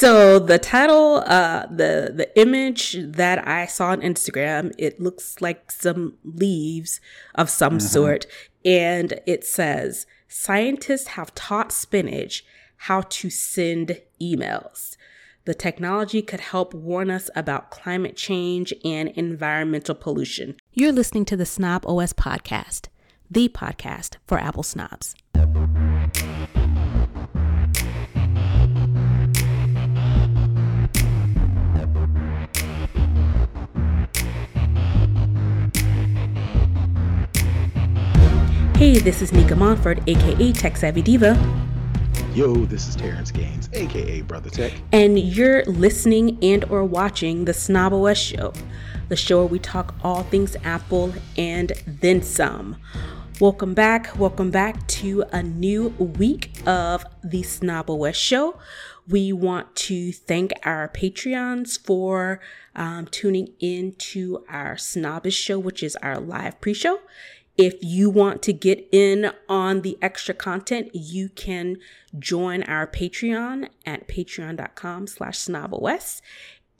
So the title, uh, the the image that I saw on Instagram, it looks like some leaves of some mm-hmm. sort, and it says scientists have taught spinach how to send emails. The technology could help warn us about climate change and environmental pollution. You're listening to the Snob OS podcast, the podcast for Apple snobs. Hey, this is Nica Montford, aka Tech Savvy Diva. Yo, this is Terrance Gaines, aka Brother Tech. And you're listening and or watching the Snob OS show, the show where we talk all things Apple and then some. Welcome back. Welcome back to a new week of the Snob OS show. We want to thank our Patreons for um, tuning in to our Snobbish show, which is our live pre show. If you want to get in on the extra content, you can join our Patreon at patreon.com slash snobos.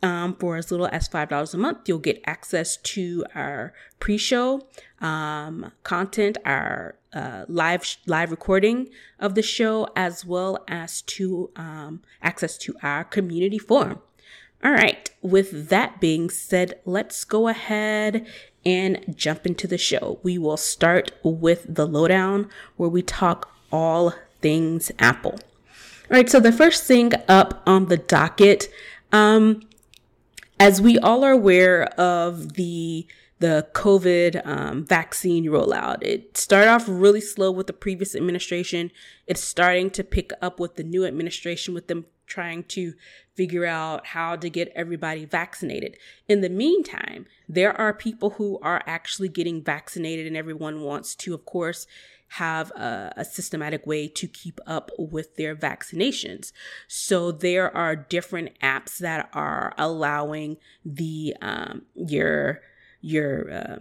Um, for as little as $5 a month, you'll get access to our pre-show um, content, our uh, live live recording of the show, as well as to um, access to our community forum. All right, with that being said, let's go ahead and jump into the show. We will start with the lowdown where we talk all things Apple. All right, so the first thing up on the docket, um, as we all are aware of the the COVID um, vaccine rollout. It started off really slow with the previous administration. It's starting to pick up with the new administration, with them trying to figure out how to get everybody vaccinated. In the meantime, there are people who are actually getting vaccinated, and everyone wants to, of course, have a, a, systematic way to keep up with their vaccinations. So there are different apps that are allowing the um, your your uh,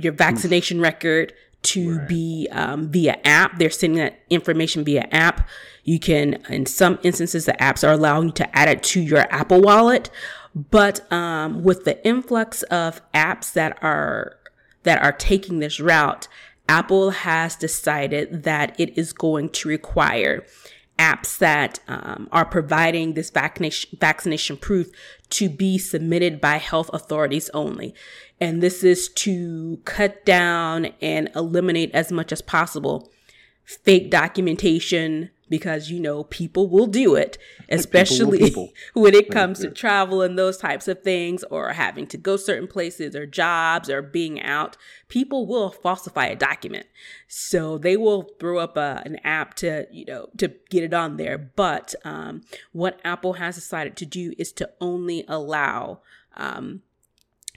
your vaccination record to right. be um, via app. They're sending that information via app. You can, in some instances, the apps are allowing you to add it to your Apple Wallet. But um, with the influx of apps that are that are taking this route, Apple has decided that it is going to require apps that um, are providing this vaccination vaccination proof to be submitted by health authorities only. And this is to cut down and eliminate as much as possible fake documentation because you know people will do it especially people people. when it comes to travel and those types of things or having to go certain places or jobs or being out people will falsify a document. So they will throw up a, an app to you know to get it on there. But um, what apple has decided to do is to only allow um,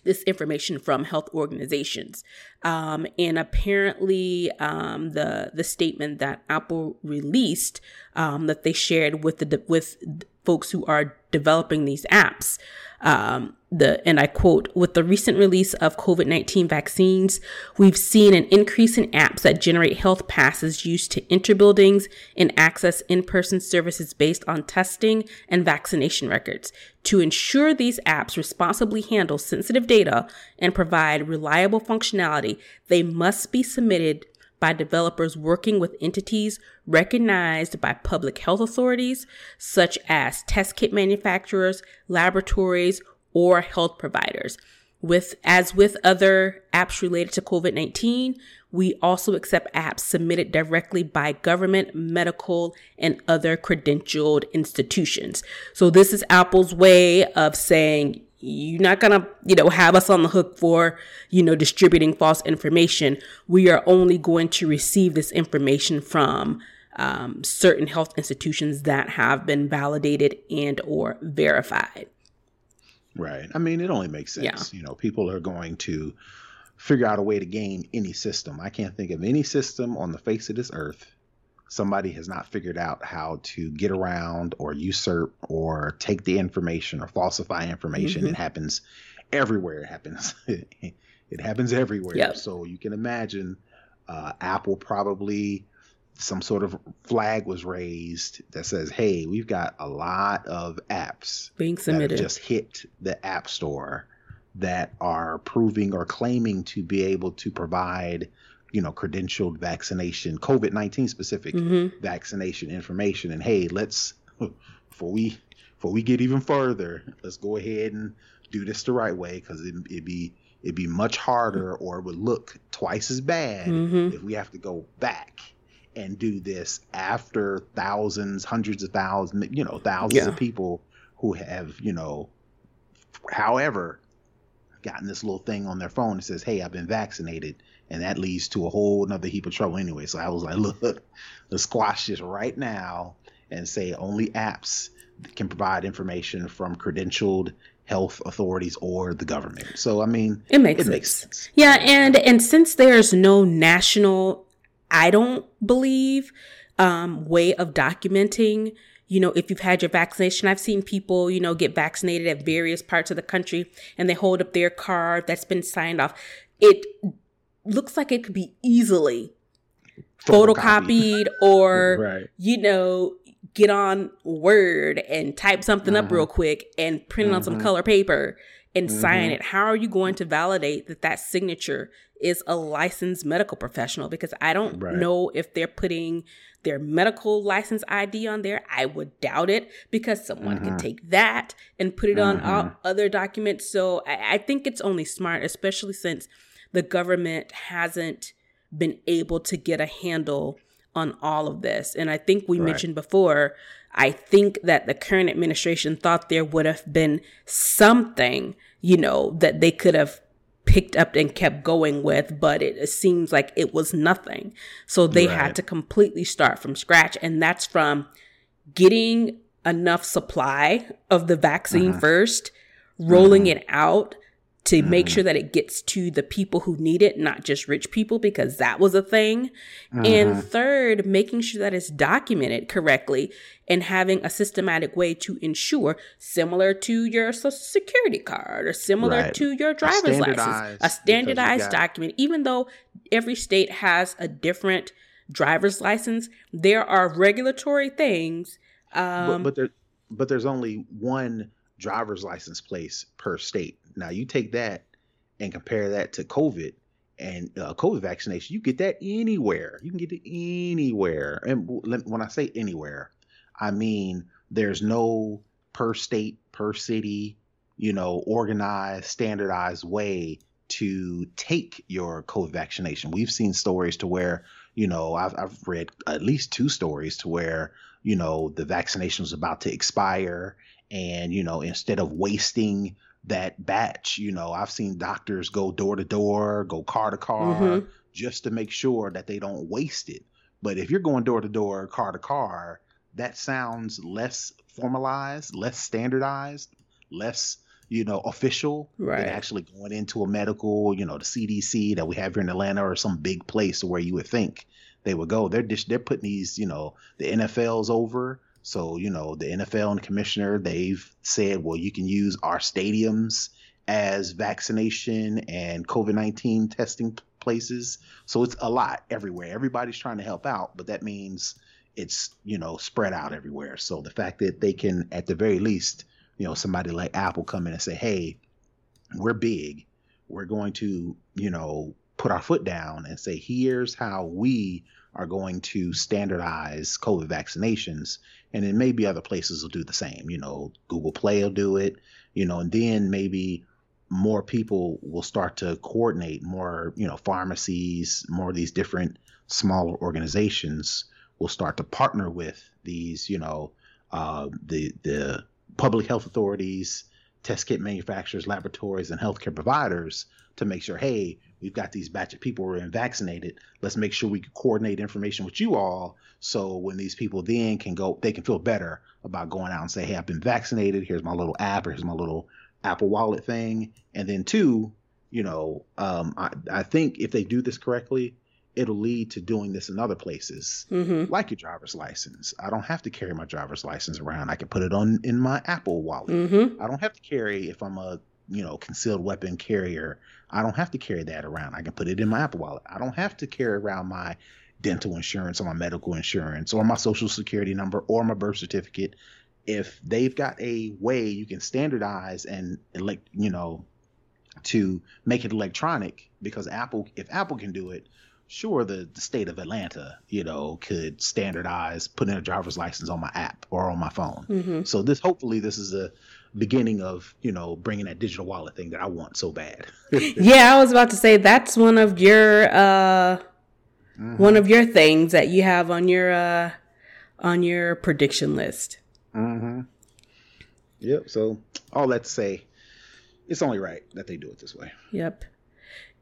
this information from health organizations. Um, and apparently, um, the the statement that Apple released um, that they shared with the with folks who are developing these apps um, the and I quote, with the recent release of COVID-19 vaccines, we've seen an increase in apps that generate health passes used to enter buildings and access in-person services based on testing and vaccination records. To ensure these apps responsibly handle sensitive data and provide reliable functionality, they must be submitted by developers working with entities recognized by public health authorities, such as test kit manufacturers, laboratories, or health providers. With as with other apps related to COVID-19, we also accept apps submitted directly by government, medical, and other credentialed institutions. So this is Apple's way of saying you're not gonna, you know, have us on the hook for, you know, distributing false information. We are only going to receive this information from um, certain health institutions that have been validated and or verified. Right. I mean, it only makes sense. Yeah. You know, people are going to figure out a way to game any system. I can't think of any system on the face of this earth somebody has not figured out how to get around or usurp or take the information or falsify information. Mm-hmm. It happens everywhere. It happens. it happens everywhere. Yep. So you can imagine uh, Apple probably some sort of flag was raised that says, "Hey, we've got a lot of apps being submitted just hit the app store that are proving or claiming to be able to provide, you know, credentialed vaccination, COVID nineteen specific mm-hmm. vaccination information." And hey, let's before we before we get even further, let's go ahead and do this the right way because it, it'd be it'd be much harder or it would look twice as bad mm-hmm. if we have to go back and do this after thousands, hundreds of thousands, you know, thousands yeah. of people who have, you know, however, gotten this little thing on their phone that says, "Hey, I've been vaccinated," and that leads to a whole another heap of trouble anyway. So I was like, "Look, let's squash this right now and say only apps can provide information from credentialed health authorities or the government." So I mean, it makes, it sense. makes sense. Yeah, and and since there's no national I don't believe, um, way of documenting, you know, if you've had your vaccination. I've seen people, you know, get vaccinated at various parts of the country and they hold up their card that's been signed off. It looks like it could be easily photocopied, or, right. you know, get on Word and type something uh-huh. up real quick and print it uh-huh. on some mm-hmm. color paper and mm-hmm. sign it. How are you going to validate that that signature is a licensed medical professional? Because I don't right. know if they're putting their medical license ID on there. I would doubt it because someone mm-hmm. could take that and put it mm-hmm. on all mm-hmm. other documents. So I, I think it's only smart, especially since the government hasn't been able to get a handle on all of this. And I think we right. mentioned before, I think that the current administration thought there would have been something, you know, that they could have picked up and kept going with, but it, seems like it was nothing. So they right. had to completely start from scratch. And that's from getting enough supply of the vaccine uh-huh. first, rolling uh-huh. it out, to mm. make sure that it gets to the people who need it, not just rich people, because that was a thing. Mm-hmm. And third, making sure that it's documented correctly and having a systematic way to ensure, similar to your social security card or similar right. to your driver's license, a standardized document, even though every state has a different driver's license, there are regulatory things. Um, but, but there, but there's only one driver's license place per state. Now you take that and compare that to COVID and uh, COVID vaccination, you get that anywhere. You can get it anywhere. And when I say anywhere, I mean there's no per state, per city, you know, organized, standardized way to take your COVID vaccination. We've seen stories to where, you know, I've, I've read at least two stories to where, you know, the vaccination was about to expire and, you know, instead of wasting that batch, you know, I've seen doctors go door to door, go car to car, mm-hmm. just to make sure that they don't waste it. But if you're going door to door, car to car, that sounds less formalized, less standardized, less you know official right. than actually going into a medical, you know, the CDC that we have here in Atlanta or some big place where you would think they would go. They're just they're putting these, you know, the NFLs over so, you know, the NFL and commissioner, they've said, well, you can use our stadiums as vaccination and COVID 19 testing places. So it's a lot everywhere. Everybody's trying to help out, but that means it's, you know, spread out everywhere. So the fact that they can, at the very least, you know, somebody like Apple come in and say, hey, we're big. We're going to, you know, put our foot down and say, here's how we are going to standardize COVID vaccinations. And then maybe other places will do the same. You know, Google Play will do it, you know, and then maybe more people will start to coordinate more, you know, pharmacies, more of these different smaller organizations will start to partner with these, you know, uh, the the public health authorities, test kit manufacturers, laboratories, and healthcare providers to make sure, hey, we've got these batch of people who are vaccinated. Let's make sure we coordinate information with you all so when these people then can go, they can feel better about going out and say, hey, I've been vaccinated. Here's my little app or here's my little Apple Wallet thing. And then two, you know, um, I, I think if they do this correctly, it'll lead to doing this in other places, mm-hmm. like your driver's license. I don't have to carry my driver's license around. I can put it on in my Apple Wallet. Mm-hmm. I don't have to carry if I'm a you know concealed weapon carrier. I don't have to carry that around. I can put it in my Apple Wallet. I don't have to carry around my dental insurance or my medical insurance or my social security number or my birth certificate if they've got a way you can standardize and elect you know to make it electronic because apple if apple can do it sure the, the state of atlanta you know could standardize putting a driver's license on my app or on my phone mm-hmm. so this hopefully this is a beginning of you know bringing that digital wallet thing that I want so bad. yeah, I was about to say that's one of your uh, mm-hmm. one of your things that you have on your uh, on your prediction list. Mm-hmm. Yep. So all that to say, it's only right that they do it this way. Yep.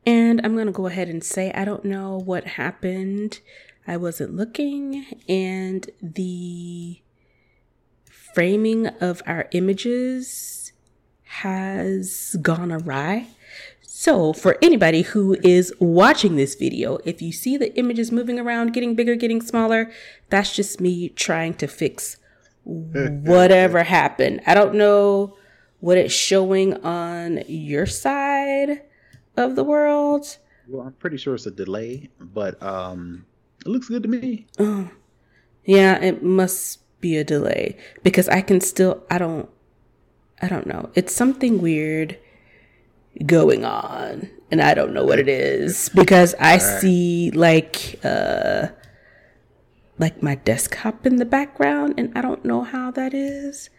And I'm gonna go ahead and say I don't know what happened. I wasn't looking, and the framing of our images has gone awry. So, for anybody who is watching this video, if you see the images moving around, getting bigger, getting smaller, that's just me trying to fix whatever happened. I don't know what it's showing on your side of the world. Well, I'm pretty sure it's a delay, but um, it looks good to me. Oh, yeah, it must be a delay because I can still I don't I don't know. It's something weird going on and I don't know what it is because I see like uh like my desktop in the background and I don't know how that is.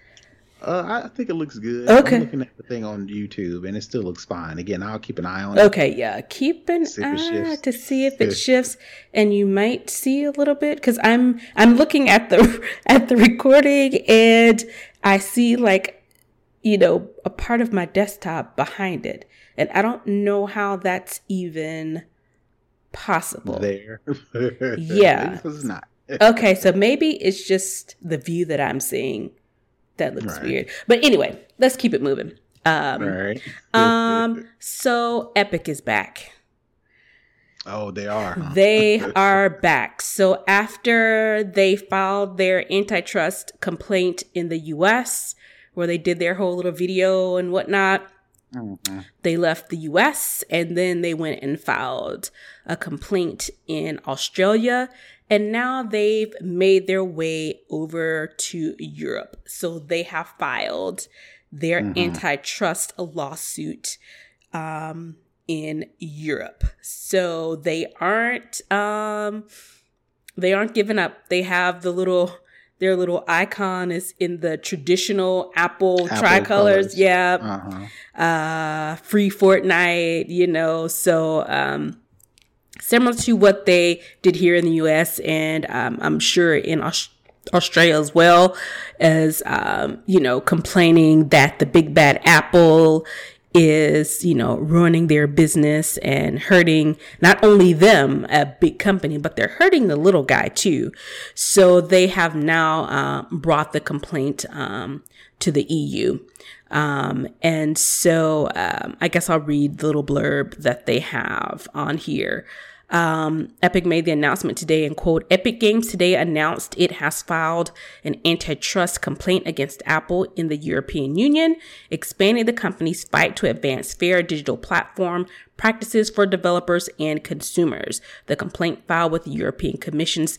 Uh, I think it looks good. Okay. I'm looking at the thing on YouTube and it still looks fine. Again, I'll keep an eye on it. Okay, yeah. Keep an eye to see if it shifts and you might see a little bit cuz I'm I'm looking at the at the recording and I see like you know, a part of my desktop behind it. And I don't know how that's even possible. There. yeah. it's not. okay, so maybe it's just the view that I'm seeing that looks right. weird. But anyway, let's keep it moving. Um, right. um. So Epic is back. Oh, they are. Huh? they are back. So after they filed their antitrust complaint in the U.S., where they did their whole little video and whatnot, mm-hmm. they left the U.S. and then they went and filed a complaint in Australia and now they've made their way over to Europe. So they have filed their mm-hmm. antitrust lawsuit um, in Europe. So they aren't um, they aren't giving up. They have the little their little icon is in the traditional Apple, Apple tricolors. Colors. Yeah. Uh-huh. Uh, free Fortnite, you know. So um, similar to what they did here in the US and um, I'm sure in Australia. As well as, um, you know, complaining that the big bad apple is, you know, ruining their business and hurting not only them, a big company, but they're hurting the little guy too. So they have now uh, brought the complaint um, to the EU. Um, and so um, I guess I'll read the little blurb that they have on here. Um, Epic made the announcement today and quote, Epic Games today announced it has filed an antitrust complaint against Apple in the European Union, expanding the company's fight to advance fair digital platform practices for developers and consumers. The complaint filed with the European Commission's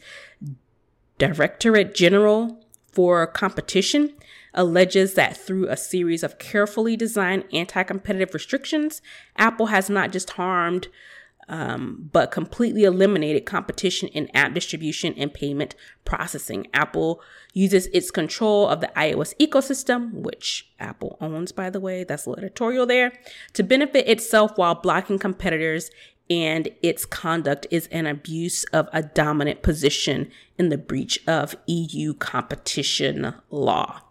Directorate General for Competition alleges that through a series of carefully designed anti competitive restrictions, Apple has not just harmed um, but completely eliminated competition in app distribution and payment processing. Apple uses its control of the iOS ecosystem, which Apple owns, by the way, that's a little editorial there, to benefit itself while blocking competitors. And its conduct is an abuse of a dominant position in the breach of EU competition law.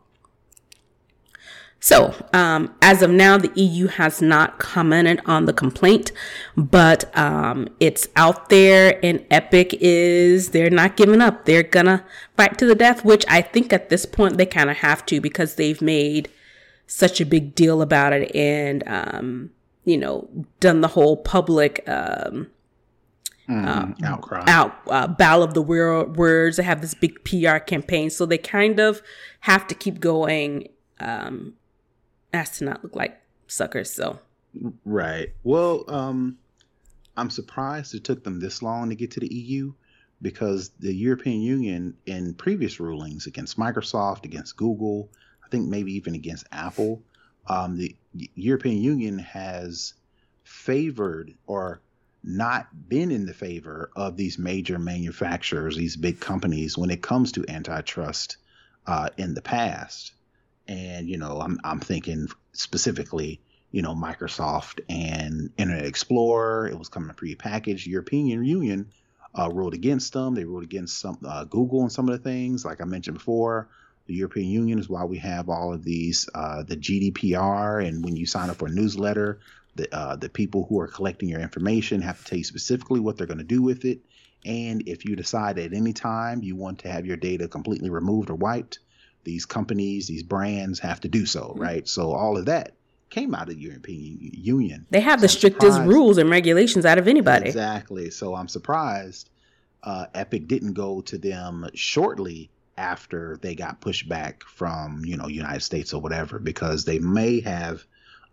So, um, as of now, the EU has not commented on the complaint, but um, it's out there, and Epic is, they're not giving up. They're gonna fight to the death, which I think at this point they kind of have to because they've made such a big deal about it and, um, you know, done the whole public. Um, Mm, outcry. Out, uh, Battle of the world Words. They have this big PR campaign. So they kind of have to keep going um, as to not look like suckers. So, right. Well, um, I'm surprised it took them this long to get to the EU because the European Union, in previous rulings against Microsoft, against Google, I think maybe even against Apple, um, the European Union has favored or not been in the favor of these major manufacturers, these big companies, when it comes to antitrust uh, in the past. And you know, I'm I'm thinking specifically, you know, Microsoft and Internet Explorer. It was coming prepackaged. European Union uh, ruled against them. They ruled against some uh, Google and some of the things, like I mentioned before. The European Union is why we have all of these, uh, the GDPR, and when you sign up for a newsletter, the uh, the people who are collecting your information have to tell you specifically what they're going to do with it. And if you decide at any time you want to have your data completely removed or wiped, these companies, these brands have to do so, mm-hmm. right? So all of that came out of the European Union. They have so the strictest rules and regulations out of anybody. Exactly. So I'm surprised uh, Epic didn't go to them shortly after they got pushed back from you know United States or whatever because they may have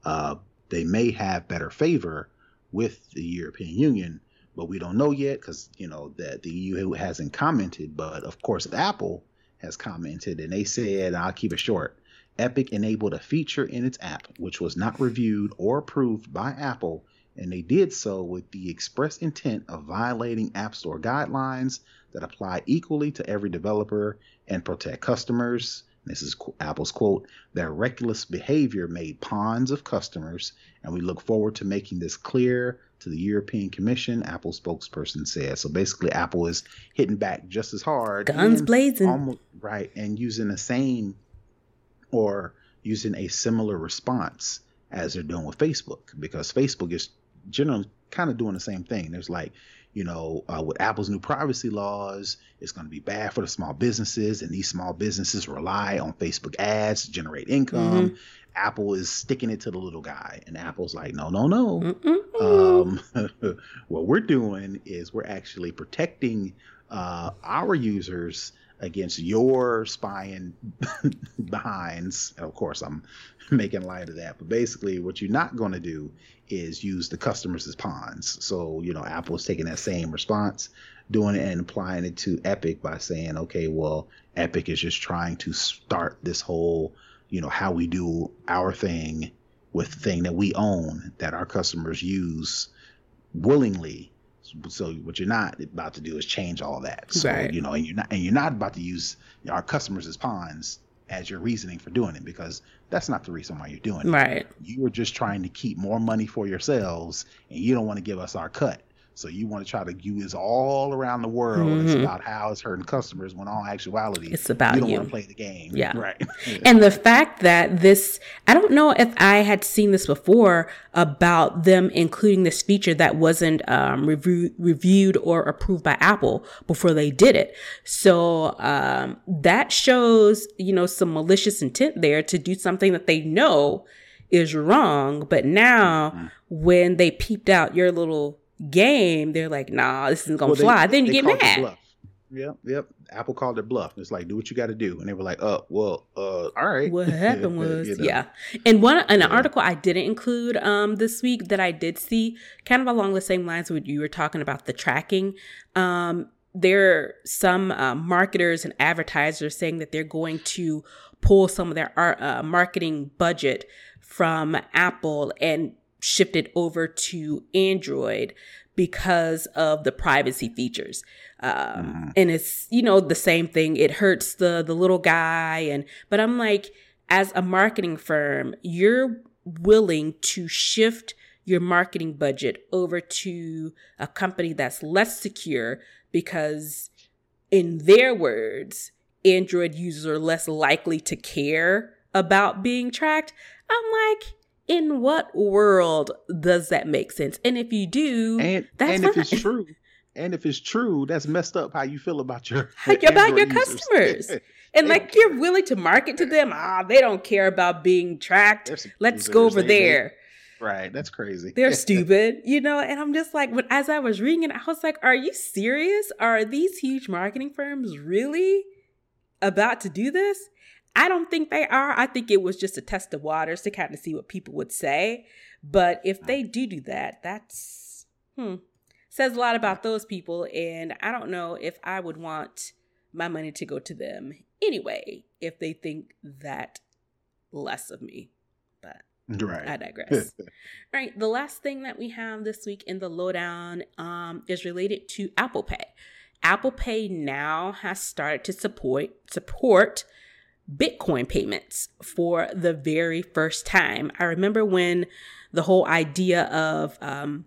uh, they may have better favor with the European Union, but we don't know yet because you know that the EU hasn't commented. But of course, Apple has commented, and they said, "I'll keep it short." Epic enabled a feature in its app which was not reviewed or approved by Apple, and they did so with the express intent of violating App Store guidelines that apply equally to every developer and protect customers. This is Apple's quote their reckless behavior made pawns of customers, and we look forward to making this clear to the European Commission, Apple spokesperson said. So basically, Apple is hitting back just as hard. Guns blazing. Almost, right. And using the same or using a similar response as they're doing with Facebook because Facebook is generally kind of doing the same thing. There's like, you know, uh, with Apple's new privacy laws, it's going to be bad for the small businesses, and these small businesses rely on Facebook ads to generate income. Mm-hmm. Apple is sticking it to the little guy, and Apple's like, no, no, no. Um, what we're doing is we're actually protecting uh, our users against your spying behinds. And of course, I'm making light of that. But basically, what you're not going to do is use the customers as pawns. So, you know, Apple is taking that same response, doing it and applying it to Epic by saying, okay, well, Epic is just trying to start this whole, you know, how we do our thing with the thing that we own that our customers use willingly so what you're not about to do is change all that. So right. you know, and you're not and you're not about to use our customers as pawns as your reasoning for doing it because that's not the reason why you're doing it. Right. You are just trying to keep more money for yourselves and you don't want to give us our cut. So you want to try to use all around the world. Mm-hmm. It's about how it's hurting customers when all actuality it's about you don't you. want to play the game. Yeah. Right. and the fact that this I don't know if I had seen this before about them including this feature that wasn't um, review, reviewed or approved by Apple before they did it. So um, that shows, you know, some malicious intent there to do something that they know is wrong. But now mm-hmm. when they peeped out your little game, they're like, nah, this isn't gonna well, fly. They, then you get mad. Yep, yep. Apple called it bluff. It's like, do what you got to do, and they were like, "Oh, well, uh, all right." What happened was, you know? yeah. And one an yeah. article I didn't include um this week that I did see, kind of along the same lines with you were talking about the tracking. Um, there are some uh, marketers and advertisers saying that they're going to pull some of their uh, marketing budget from Apple and shifted over to Android because of the privacy features. Um, mm-hmm. And it's, you know, the same thing. It hurts the, the little guy. And, but I'm like, as a marketing firm, you're willing to shift your marketing budget over to a company that's less secure because in their words, Android users are less likely to care about being tracked. I'm like, in what world does that make sense? And if you do, and, that's and if it's true, and if it's true, that's messed up how you feel about your like about your customers. and like you're willing to market to them, ah, they don't care about being tracked. Let's go over there. Right, that's crazy. They're stupid, you know. And I'm just like, but as I was reading it, I was like, "Are you serious? Are these huge marketing firms really about to do this?" I don't think they are. I think it was just a test of waters to kind of see what people would say. But if they do do that, that's hmm, says a lot about those people. And I don't know if I would want my money to go to them anyway if they think that less of me. But right. I digress. All right. The last thing that we have this week in the lowdown um, is related to Apple Pay. Apple Pay now has started to support support Bitcoin payments for the very first time. I remember when the whole idea of um,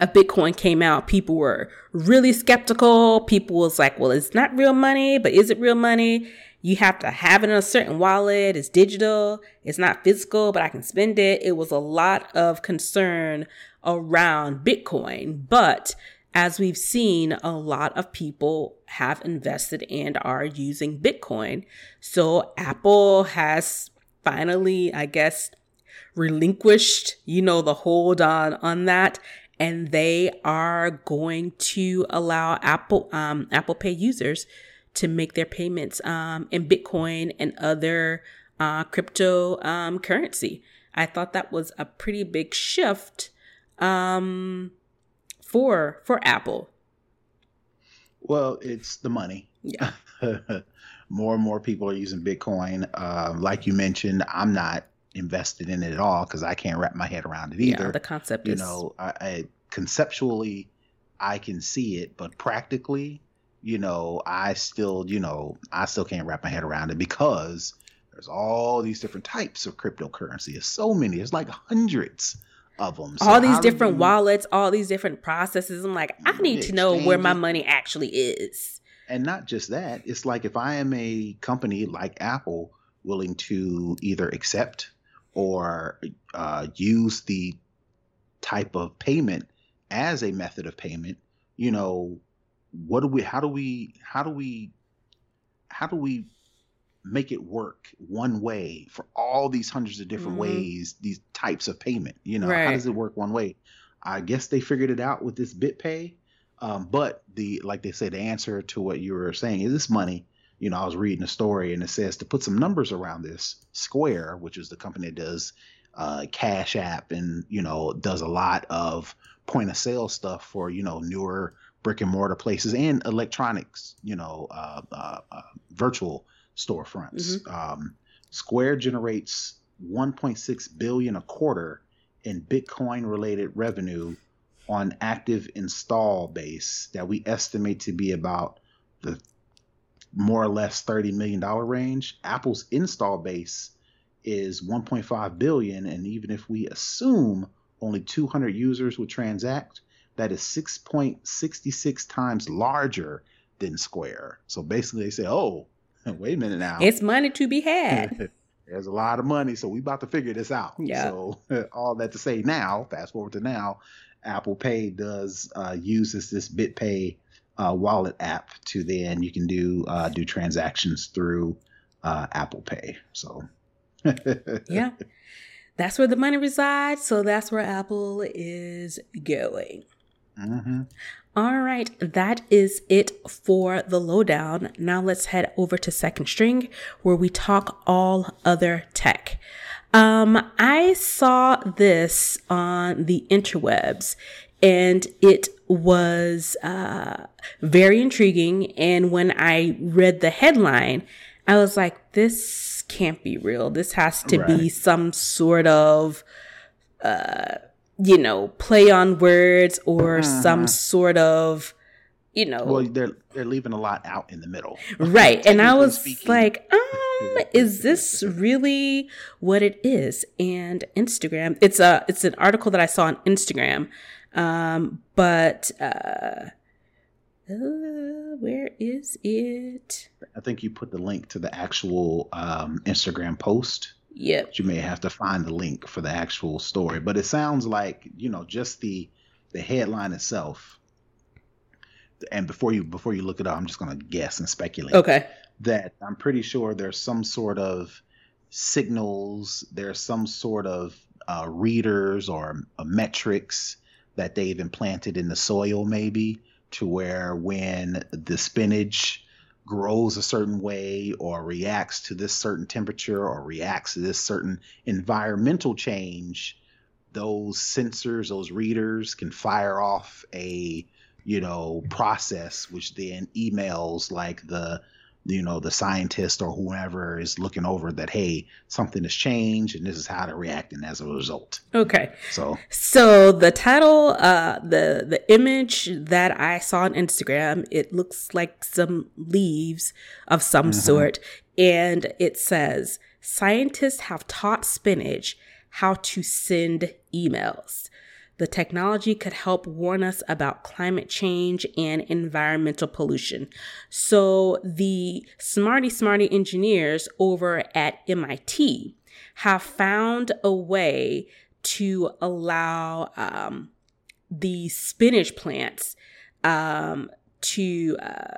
a Bitcoin came out, people were really skeptical. People was like, well, it's not real money, but is it real money? You have to have it in a certain wallet. It's digital. It's not physical, but I can spend it. It was a lot of concern around Bitcoin, but as we've seen, a lot of people have invested and are using Bitcoin. So Apple has finally, I guess, relinquished, you know, the hold on on that. And they are going to allow Apple, um, Apple Pay users to make their payments, um, in Bitcoin and other, uh, crypto, um, currency. I thought that was a pretty big shift. Um, for for Apple? Well, it's the money. Yeah. more and more people are using Bitcoin. Uh, like you mentioned, I'm not invested in it at all because I can't wrap my head around it either. Yeah, the concept you is, know, I, I, conceptually I can see it, but practically, you know, I still, you know, I still can't wrap my head around it because there's all these different types of cryptocurrency. There's so many. There's like hundreds of them. So all these different wallets, all these different processes. I'm like, I need to know where my money actually is. And not just that, it's like if I am a company like Apple willing to either accept or uh, use the type of payment as a method of payment, you know, what do we, how do we, how do we, how do we make it work one way for all these hundreds of different mm-hmm. ways, these types of payment. You know, right. how does it work one way? I guess they figured it out with this BitPay. Um, but the like they say, the answer to what you were saying is this money. You know, I was reading a story and it says to put some numbers around this. Square, which is the company that does uh, Cash App and you know does a lot of point of sale stuff for you know newer brick and mortar places and electronics. You know, uh, uh, uh virtual storefronts. Mm-hmm. Um, Square generates 1.6 billion a quarter in Bitcoin related revenue on active install base that we estimate to be about the more or less 30 million dollar range. Apple's install base is 1.5 billion and even if we assume only 200 users would transact, that is 6.66 times larger than Square. So basically they say, "Oh, wait a minute now. It's money to be had. There's a lot of money, so we about to figure this out. Yeah. So all that to say now, fast forward to now, Apple Pay does uh, uses this BitPay uh, wallet app to then you can do uh, do transactions through uh, Apple Pay. So yeah, that's where the money resides. So that's where Apple is going. Mm-hmm. All right, that is it for the lowdown. Now let's head over to Second String, where we talk all other tech. Um, I saw this on the interwebs, and it was uh, very intriguing. And when I read the headline, I was like, "This can't be real. This has to right. be some sort of." Uh, you know, play on words or uh-huh. some sort of, you know. Well, they're they're leaving a lot out in the middle, right? and I was speaking. like, um, is this really what it is? And Instagram, it's a it's an article that I saw on Instagram, um, but. uh uh, where is it? I think you put the link to the actual um, Instagram post. Yep. You may have to find the link for the actual story, but it sounds like you know just the the headline itself. And before you before you look it up, I'm just going to guess and speculate. Okay. That I'm pretty sure there's some sort of signals, there's some sort of uh, readers or uh, metrics that they've implanted in the soil, maybe to where when the spinach grows a certain way or reacts to this certain temperature or reacts to this certain environmental change those sensors, those readers can fire off a you know process which then emails like the you know the scientist or whoever is looking over that hey something has changed and this is how they're reacting as a result. Okay. So so the title uh the the image that i saw on instagram it looks like some leaves of some mm-hmm. sort. And it says scientists have taught spinach how to send emails the technology could help warn us about climate change and environmental pollution. So the smarty smarty engineers over at MIT have found a way to allow um, the spinach plants um, to uh,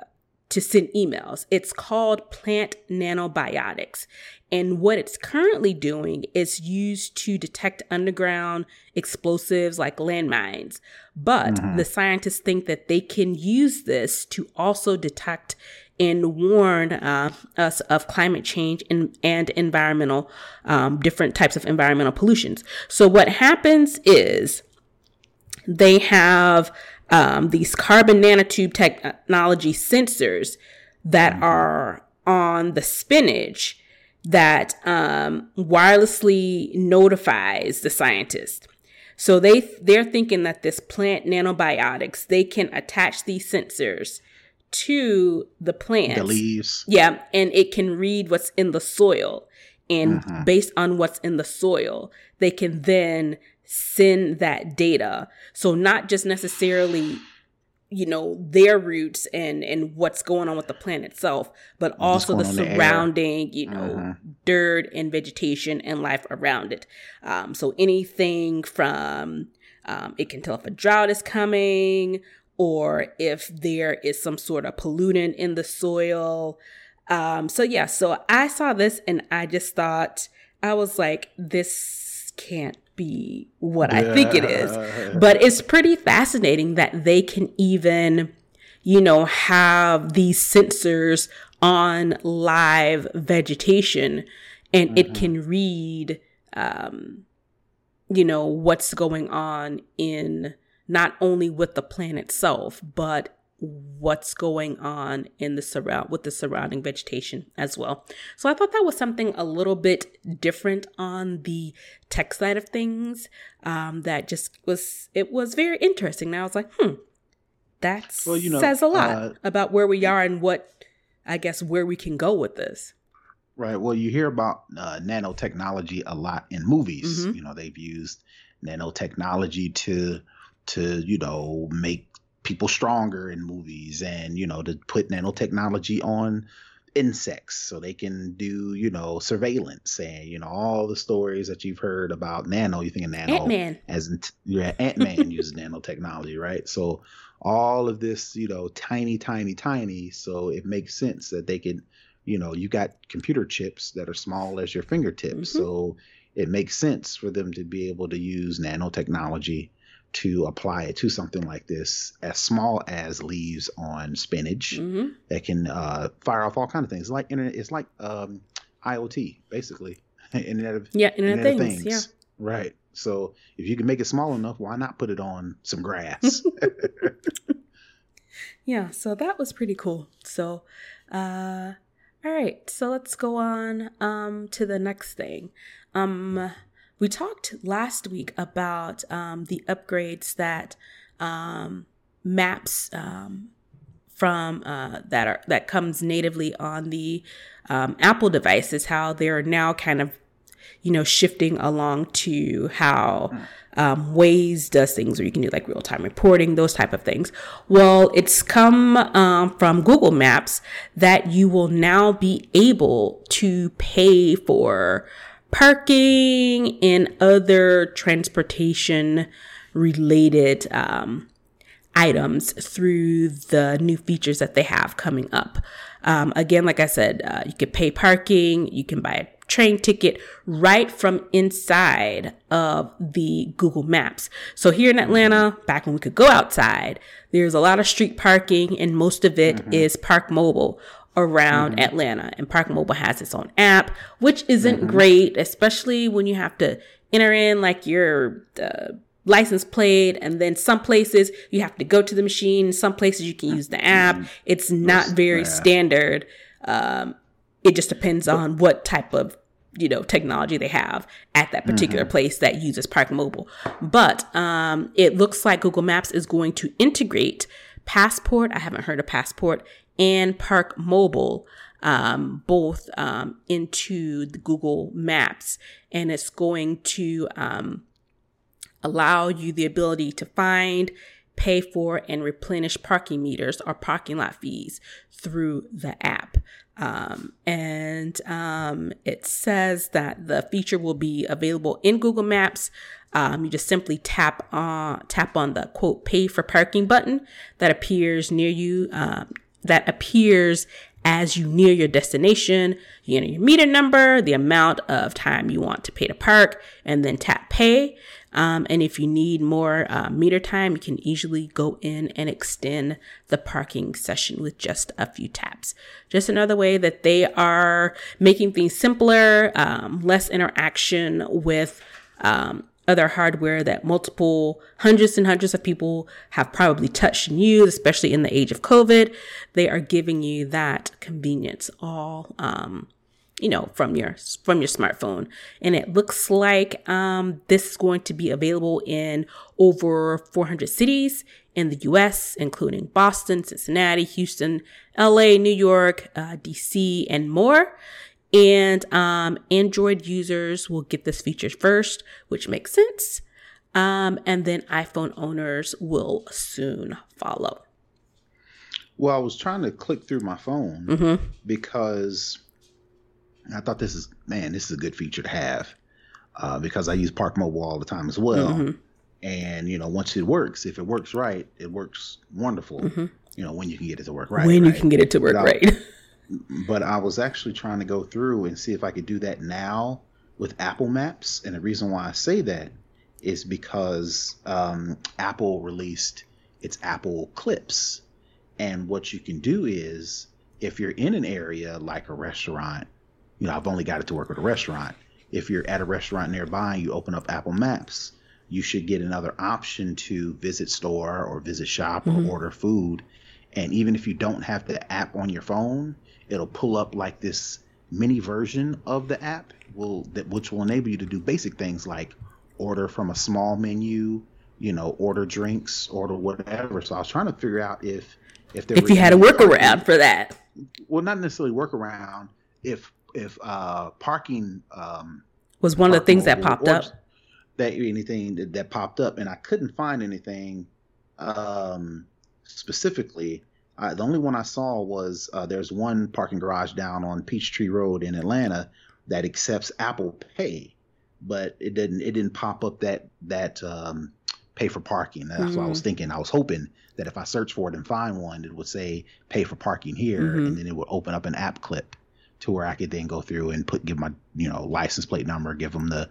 to send emails. It's called plant nanobionics. And what it's currently doing is used to detect underground explosives like landmines. But mm-hmm. the scientists think that they can use this to also detect and warn uh, us of climate change and, and environmental, um, different types of environmental pollutions. So what happens is they have um, these carbon nanotube technology sensors that mm-hmm. are on the spinach that um, wirelessly notifies the scientist. So they they're thinking that this plant nanobionics they can attach these sensors to the plant, the leaves, yeah, and it can read what's in the soil, and mm-hmm. based on what's in the soil, they can then send that data. So not just necessarily you know their roots and and what's going on with the plant itself but also the surrounding the you know uh-huh. dirt and vegetation and life around it um, so anything from um, it can tell if a drought is coming or if there is some sort of pollutant in the soil um, so yeah so i saw this and i just thought i was like this can't be what yeah. I think it is. But it's pretty fascinating that they can even, you know, have these sensors on live vegetation and mm-hmm. it can read, um, you know, what's going on in not only with the plant itself, but what's going on in the surround with the surrounding vegetation as well. So I thought that was something a little bit different on the tech side of things. Um, that just was it was very interesting. Now I was like, hmm, that well, you know, says a lot uh, about where we are and what I guess where we can go with this. Right. Well, you hear about uh, nanotechnology a lot in movies. Mm-hmm. You know, they've used nanotechnology to to you know make people stronger in movies and you know to put nanotechnology on insects so they can do you know surveillance and you know all the stories that you've heard about nano you think of nano Ant-Man. as in yeah ant-man uses nanotechnology right so all of this you know tiny tiny tiny so it makes sense that they can you know you got computer chips that are small as your fingertips mm-hmm. so it makes sense for them to be able to use nanotechnology to apply it to something like this, as small as leaves on spinach, mm-hmm. that can uh, fire off all kind of things. It's like internet, it's like um, IoT, basically. internet of yeah, Internet, internet of things. things. Yeah, right. So if you can make it small enough, why not put it on some grass? yeah, so that was pretty cool. So, uh, all right, so let's go on um, to the next thing. Um, we talked last week about um, the upgrades that um, maps um, from uh, that are that comes natively on the um, Apple devices, how they're now kind of you know shifting along to how um, Waze does things, or you can do like real time reporting, those type of things. Well, it's come um, from Google Maps that you will now be able to pay for parking and other transportation related um, items through the new features that they have coming up. Um, again, like I said, uh, you can pay parking, you can buy a train ticket right from inside of the Google Maps. So here in Atlanta, back when we could go outside, there's a lot of street parking and most of it mm-hmm. is Park Mobile around mm-hmm. Atlanta. And Park Mobile has its own app, which isn't mm-hmm. great, especially when you have to enter in like your uh, license plate and then some places you have to go to the machine some places you can use the app mm-hmm. it's not very standard um, it just depends on what type of you know technology they have at that particular mm-hmm. place that uses park mobile but um, it looks like google maps is going to integrate passport i haven't heard of passport and park mobile um, both um, into the google maps and it's going to um, allow you the ability to find, pay for, and replenish parking meters or parking lot fees through the app. Um, and um, it says that the feature will be available in Google Maps. Um, you just simply tap on tap on the quote "Pay for Parking" button that appears near you. Um, that appears as you near your destination. You enter your meter number, the amount of time you want to pay to park, and then tap Pay. Um, and if you need more uh, meter time, you can easily go in and extend the parking session with just a few taps. Just another way that they are making things simpler, um, less interaction with um, other hardware that multiple hundreds and hundreds of people have probably touched and used, especially in the age of COVID. They are giving you that convenience all um, you know from your from your smartphone and it looks like um, this is going to be available in over 400 cities in the us including boston cincinnati houston la new york uh, dc and more and um, android users will get this feature first which makes sense um, and then iphone owners will soon follow well i was trying to click through my phone mm-hmm. because I thought this is man, this is a good feature to have uh, because I use Park Mobile all the time as well. Mm-hmm. And you know, once it works, if it works right, it works wonderful. Mm-hmm. You know, when you can get it to work right. When right? you can get it to work but right. But I was actually trying to go through and see if I could do that now with Apple Maps. And the reason why I say that is because um, Apple released its App Clips. And what you can do is if you're in an area like a restaurant you know, I've only got it to work with a restaurant. If you're at a restaurant nearby and you open up Apple Maps, you should get another option to visit store or visit shop mm-hmm. or order food. And even if you don't have the app on your phone, it'll pull up like this mini version of the app will that which will enable you to do basic things like order from a small menu, you know, order drinks, order whatever. So I was trying to figure out if if there if you had a workaround for that. Well, not necessarily workaround. If if uh, parking um, was one of the things that popped up. That anything that, that, popped up, and I couldn't find anything um, specifically. Uh, the only one I saw was uh, there's one parking garage down on Peachtree Road in Atlanta that accepts Apple Pay, but it didn't it didn't pop up that that um, pay for parking. That's mm-hmm. what I was mm-hmm. thinking. I was hoping that if I search for it and find one, it would say pay for parking here, mm-hmm. and then it would open up an app clip to where I could then go through and put give my you know license plate number, give them the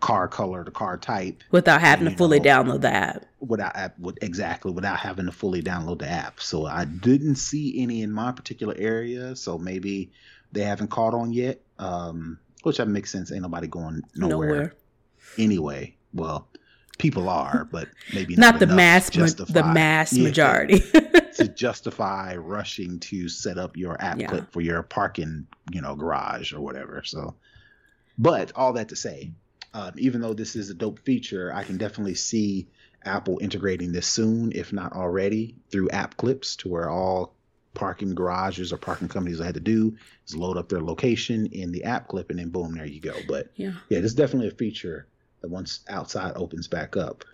car color, the car type, without having and, to fully know, download the app. Without app, with, exactly without having to fully download the app. So I didn't see any in my particular area. So maybe they haven't caught on yet. Um, which that makes sense. Ain't nobody going nowhere. nowhere. Anyway, well, people are, but maybe not, not the mass the mass yeah, majority to justify rushing to set up your app yeah. clip for your parking, you know, garage or whatever. So, but all that to say, um, even though this is a dope feature, I can definitely see Apple integrating this soon, if not already, through app clips to where all parking garages or parking companies I had to do is load up their location in the app clip and then boom, there you go. But yeah, yeah, this is definitely a feature that once outside opens back up,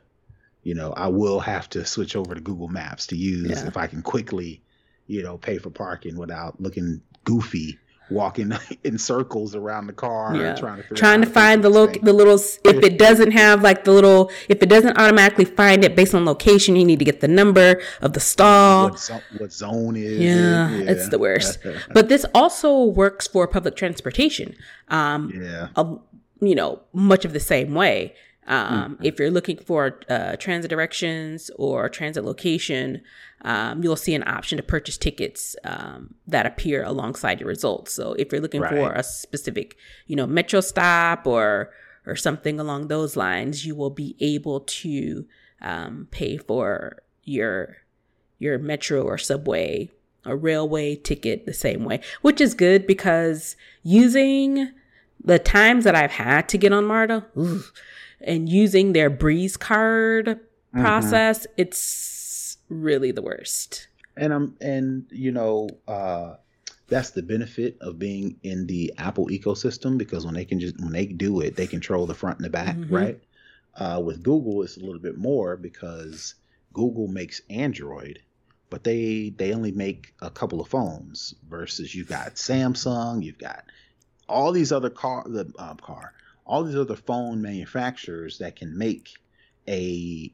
you know, I will have to switch over to Google Maps to use yeah. if I can quickly, you know, pay for parking without looking goofy walking in circles around the car yeah. trying to trying to find the look the little if it doesn't have like the little if it doesn't automatically find it based on location you need to get the number of the stall what, zo- what zone is yeah, it? yeah, it's the worst but this also works for public transportation um yeah a, you know, much of the same way. Um, mm-hmm. If you're looking for uh, transit directions or transit location, um, you'll see an option to purchase tickets um, that appear alongside your results. So if you're looking right. for a specific, you know, metro stop or or something along those lines, you will be able to um, pay for your your metro or subway or railway ticket the same way, which is good because using the times that I've had to get on MARTA ooh, and using their Breeze card mm-hmm. process, it's really the worst. And I'm and you know, uh that's the benefit of being in the Apple ecosystem because when they can just when they do it, they control the front and the back, mm-hmm. right? Uh, with Google, it's a little bit more because Google makes Android, but they they only make a couple of phones. Versus you've got Samsung, you've got all these other car the um, car, all these other phone manufacturers that can make a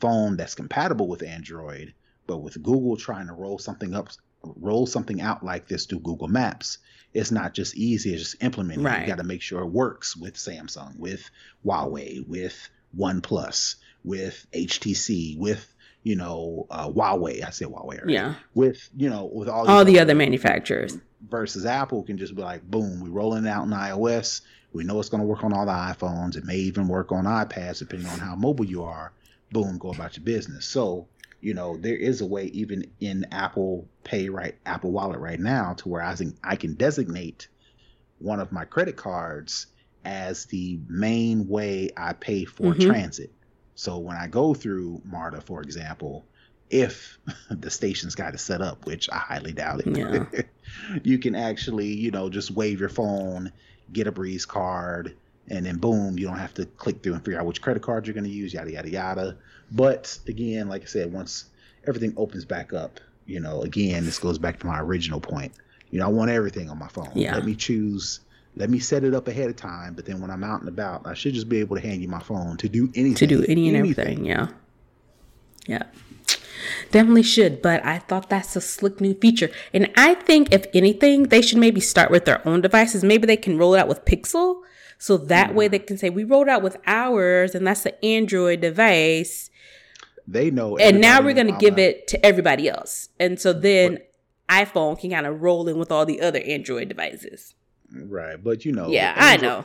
phone that's compatible with Android. But with Google trying to roll something up roll something out like this through Google Maps, it's not just easy as just implementing. Right. You got to make sure it works with Samsung, with Huawei, with OnePlus, with HTC, with you know uh, Huawei. I said Huawei. Yeah. With you know with all all the other manufacturers. Versus Apple can just be like, boom, we're rolling it out in iOS. We know it's going to work on all the iPhones. It may even work on iPads, depending on how mobile you are. Boom, go about your business. So you know there is a way even in apple pay right apple wallet right now to where i think i can designate one of my credit cards as the main way i pay for mm-hmm. transit so when i go through marta for example if the station's got it set up which i highly doubt it yeah. you can actually you know just wave your phone get a breeze card and then boom you don't have to click through and figure out which credit card you're going to use yada yada yada but again, like I said, once everything opens back up, you know, again, this goes back to my original point. You know, I want everything on my phone. Yeah. Let me choose. Let me set it up ahead of time. But then when I'm out and about, I should just be able to hand you my phone to do anything. To do any and everything. Yeah. Yeah. Definitely should, but I thought that's a slick new feature. And I think, if anything, they should maybe start with their own devices. Maybe they can roll it out with Pixel. So that mm-hmm. way they can say, we rolled out with ours, and that's the Android device. They know. And now we're going to give it to everybody else. And so then but, iPhone can kind of roll in with all the other Android devices. Right. But you know. Yeah, Android, I know.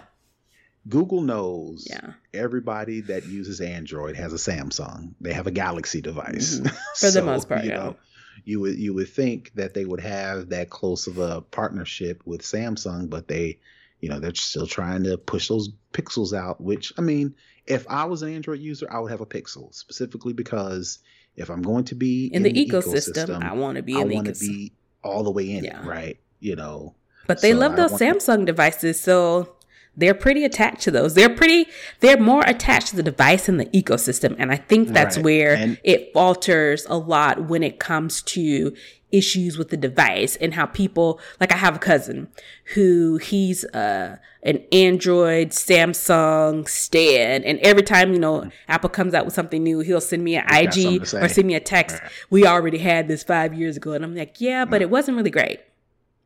Google knows yeah. everybody that uses Android has a Samsung. They have a Galaxy device. Mm-hmm. For so, the most part, you yeah. know, you would you would think that they would have that close of a partnership with Samsung, but they, you know, they're still trying to push those pixels out. Which I mean, if I was an Android user, I would have a Pixel specifically because if I'm going to be in, in the, the, ecosystem, ecosystem I want to be. in I want to be all the way in yeah. it, right? You know. But they so love those Samsung to... devices, so they're pretty attached to those. They're pretty. They're more attached to the device and the ecosystem, and I think that's right. where and... it falters a lot when it comes to issues with the device and how people like I have a cousin who he's uh an Android Samsung stan and every time you know Apple comes out with something new he'll send me an IG or send me a text right. we already had this 5 years ago and I'm like yeah but it wasn't really great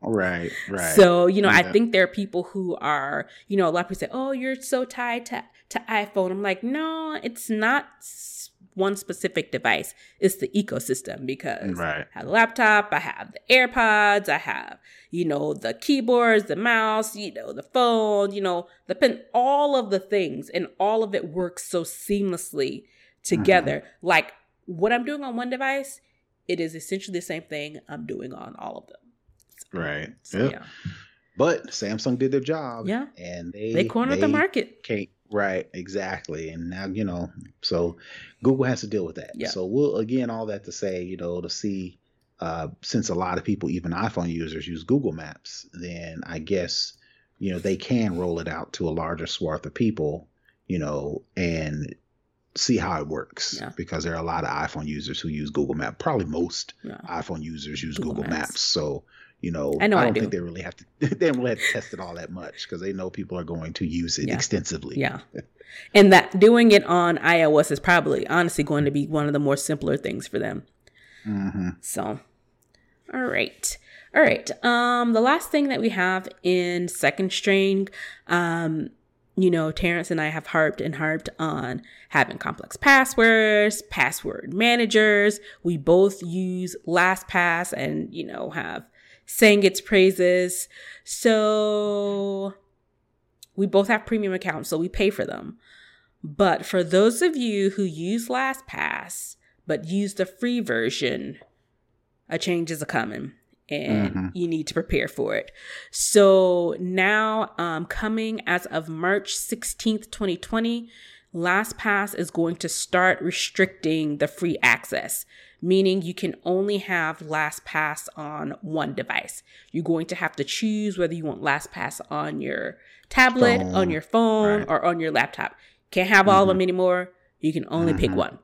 Right, right. So, you know, yeah. I think there are people who are, you know, a lot of people say, "Oh, you're so tied to to iPhone." I'm like, "No, it's not one specific device. It's the ecosystem because right. I have a laptop, I have the AirPods, I have, you know, the keyboards, the mouse, you know, the phone, you know, the pen, all of the things, and all of it works so seamlessly together. Mm-hmm. Like what I'm doing on one device, it is essentially the same thing I'm doing on all of them. Right. So, yep. yeah. But Samsung did their job. Yeah. And they they cornered they the market. Can't Right, exactly. And now, you know, so Google has to deal with that. Yeah. So we'll again all that to say, you know, to see uh, since a lot of people, even iPhone users, use Google Maps, then I guess, you know, they can roll it out to a larger swath of people, you know, and see how it works. Yeah. Because there are a lot of iPhone users who use Google Maps. Probably most yeah. iPhone users use Google, Google Maps. Maps. So you know, I, know I don't I do. think they really have to. They don't really have to test it all that much because they know people are going to use it yeah. extensively. Yeah, and that doing it on iOS is probably honestly going to be one of the more simpler things for them. Mm-hmm. So, all right, all right. Um, the last thing that we have in second string, um, you know, Terrence and I have harped and harped on having complex passwords, password managers. We both use LastPass and, you know, have sang its praises. So We both have premium accounts, so we pay for them. But for those of you who use LastPass but use the free version, a change is a coming and mm-hmm. you need to prepare for it. So now, um, coming as of March 16th, 2020, LastPass is going to start restricting the free access, meaning you can only have LastPass on one device. You're going to have to choose whether you want LastPass on your tablet, phone. on your phone, right. or on your laptop. Can't have all mm-hmm. of them anymore. You can only mm-hmm. pick one.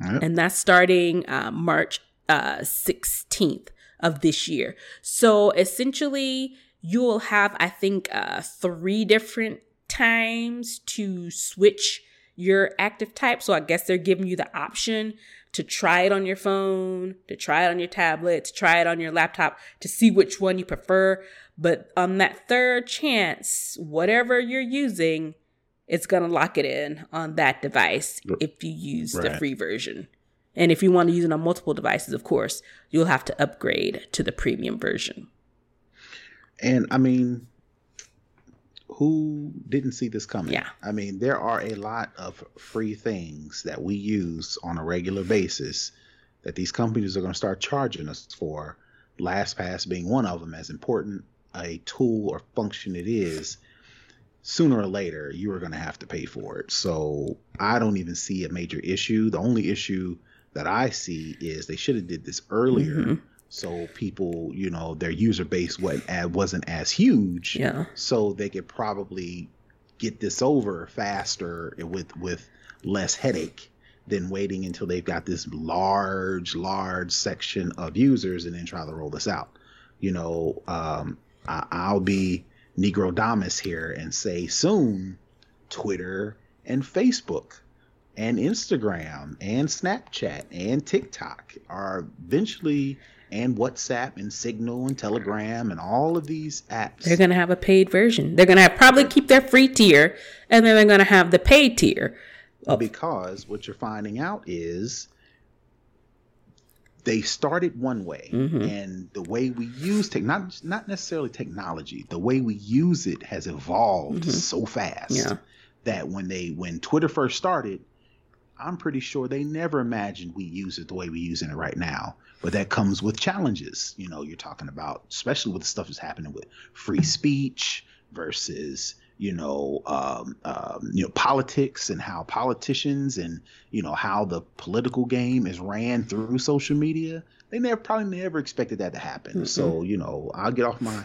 Yep. And that's starting uh, March uh, 16th of this year. So essentially, you will have, I think, uh, three different times to switch your active type. So I guess they're giving you the option to try it on your phone, to try it on your tablet, to try it on your laptop to see which one you prefer. But on that third chance, whatever you're using, it's going to lock it in on that device if you use right. the free version. And if you want to use it on multiple devices, of course, you'll have to upgrade to the premium version. And I mean, who didn't see this coming? Yeah. I mean, there are a lot of free things that we use on a regular basis that these companies are going to start charging us for. LastPass being one of them, as important a tool or function it is, sooner or later you are going to have to pay for it. So I don't even see a major issue. The only issue that I see is they should have did this earlier. Mm-hmm. So people, you know, their user base wasn't, wasn't as huge. Yeah. So they could probably get this over faster with with less headache than waiting until they've got this large, large section of users and then try to roll this out. You know, um, I, will be Negrodamus here and say soon Twitter and Facebook and Instagram and Snapchat and TikTok are eventually and WhatsApp and Signal and Telegram and all of these apps. They're going to have a paid version. They're going to probably keep their free tier and then they're going to have the paid tier. Because what you're finding out is they started one way mm-hmm. and the way we use tech not not necessarily technology the way we use it has evolved mm-hmm. so fast yeah. that when they when twitter first started i'm pretty sure they never imagined we use it the way we're using it right now but that comes with challenges you know you're talking about especially with the stuff that's happening with free speech versus you know, um, um, you know, politics and how politicians and you know how the political game is ran through social media. They never probably never expected that to happen. Mm-hmm. So you know, I'll get off my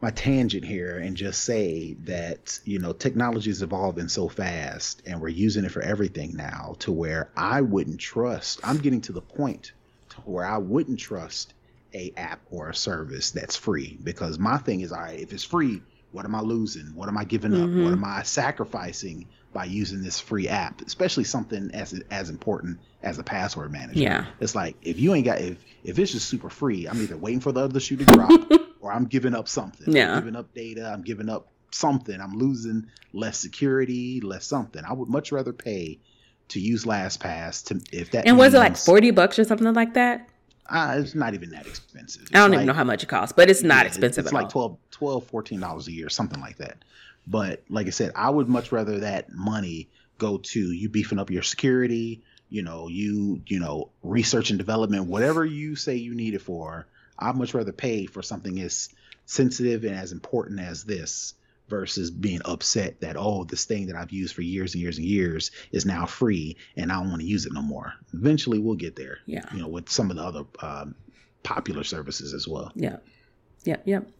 my tangent here and just say that you know technology is evolving so fast and we're using it for everything now to where I wouldn't trust. I'm getting to the point to where I wouldn't trust a app or a service that's free because my thing is, all right, if it's free what am I losing? What am I giving up? Mm-hmm. What am I sacrificing by using this free app? Especially something as as important as a password manager. Yeah. It's like if you ain't got if if it's just super free, I'm either waiting for the other shoe to drop or I'm giving up something. Yeah. I'm giving up data. I'm giving up something. I'm losing less security, less something. I would much rather pay to use LastPass to if that. And was it like forty bucks or something like that? Uh, it's not even that expensive. It's I don't like, even know how much it costs, but it's not yeah, expensive. It's like 12 12 14 dollars a year, something like that. But like I said, I would much rather that money go to you beefing up your security, you know, you you know, research and development, whatever you say you need it for. I'd much rather pay for something as sensitive and as important as this versus being upset that oh this thing that I've used for years and years and years is now free and I don't want to use it no more. Eventually we'll get there. Yeah. You know, with some of the other um, popular services as well. Yeah. Yep, yep.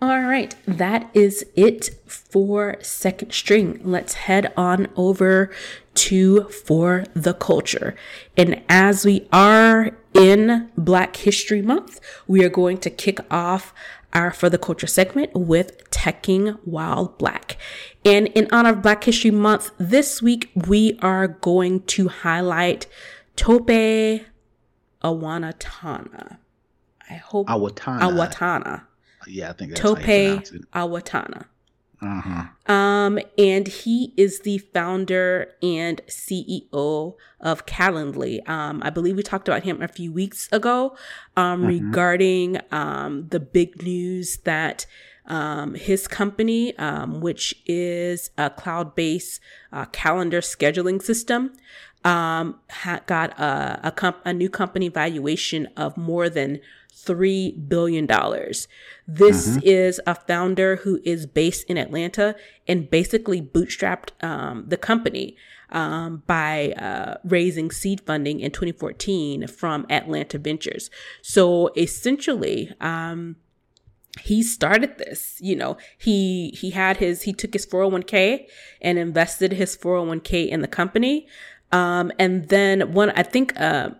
All right, that is it for second string. Let's head on over to for the culture. And as we are in Black History Month, we are going to kick off our For the Culture segment with Teching While Black. And in honor of Black History Month, this week we are going to highlight Tope Awanatana. I hope Awatona. Awatona. Yeah, I think that's Tope how Awatona. Uh-huh. Um, and he is the founder and CEO of Calendly. Um, I believe we talked about him a few weeks ago um, mm-hmm. regarding um, the big news that Um, his company, um, which is a cloud based uh, calendar scheduling system, um, ha- got a, a, comp- a new company valuation of more than $3 billion. This mm-hmm. is a founder who is based in Atlanta and basically bootstrapped um, the company um, by uh, raising seed funding in 2014 from Atlanta Ventures. So essentially, um, he started this you know he he had his he took his 401k and invested his 401k in the company um and then one i think uh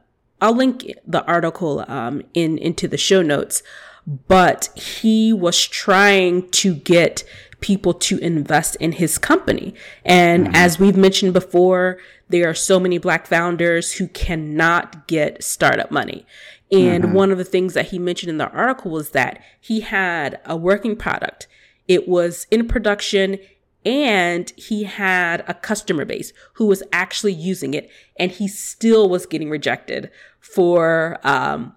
i'll link the article um in into the show notes but he was trying to get people to invest in his company. And mm-hmm. as we've mentioned before, there are so many black founders who cannot get startup money. And mm-hmm. one of the things that he mentioned in the article was that he had a working product. It was in production and he had a customer base who was actually using it and he still was getting rejected for um,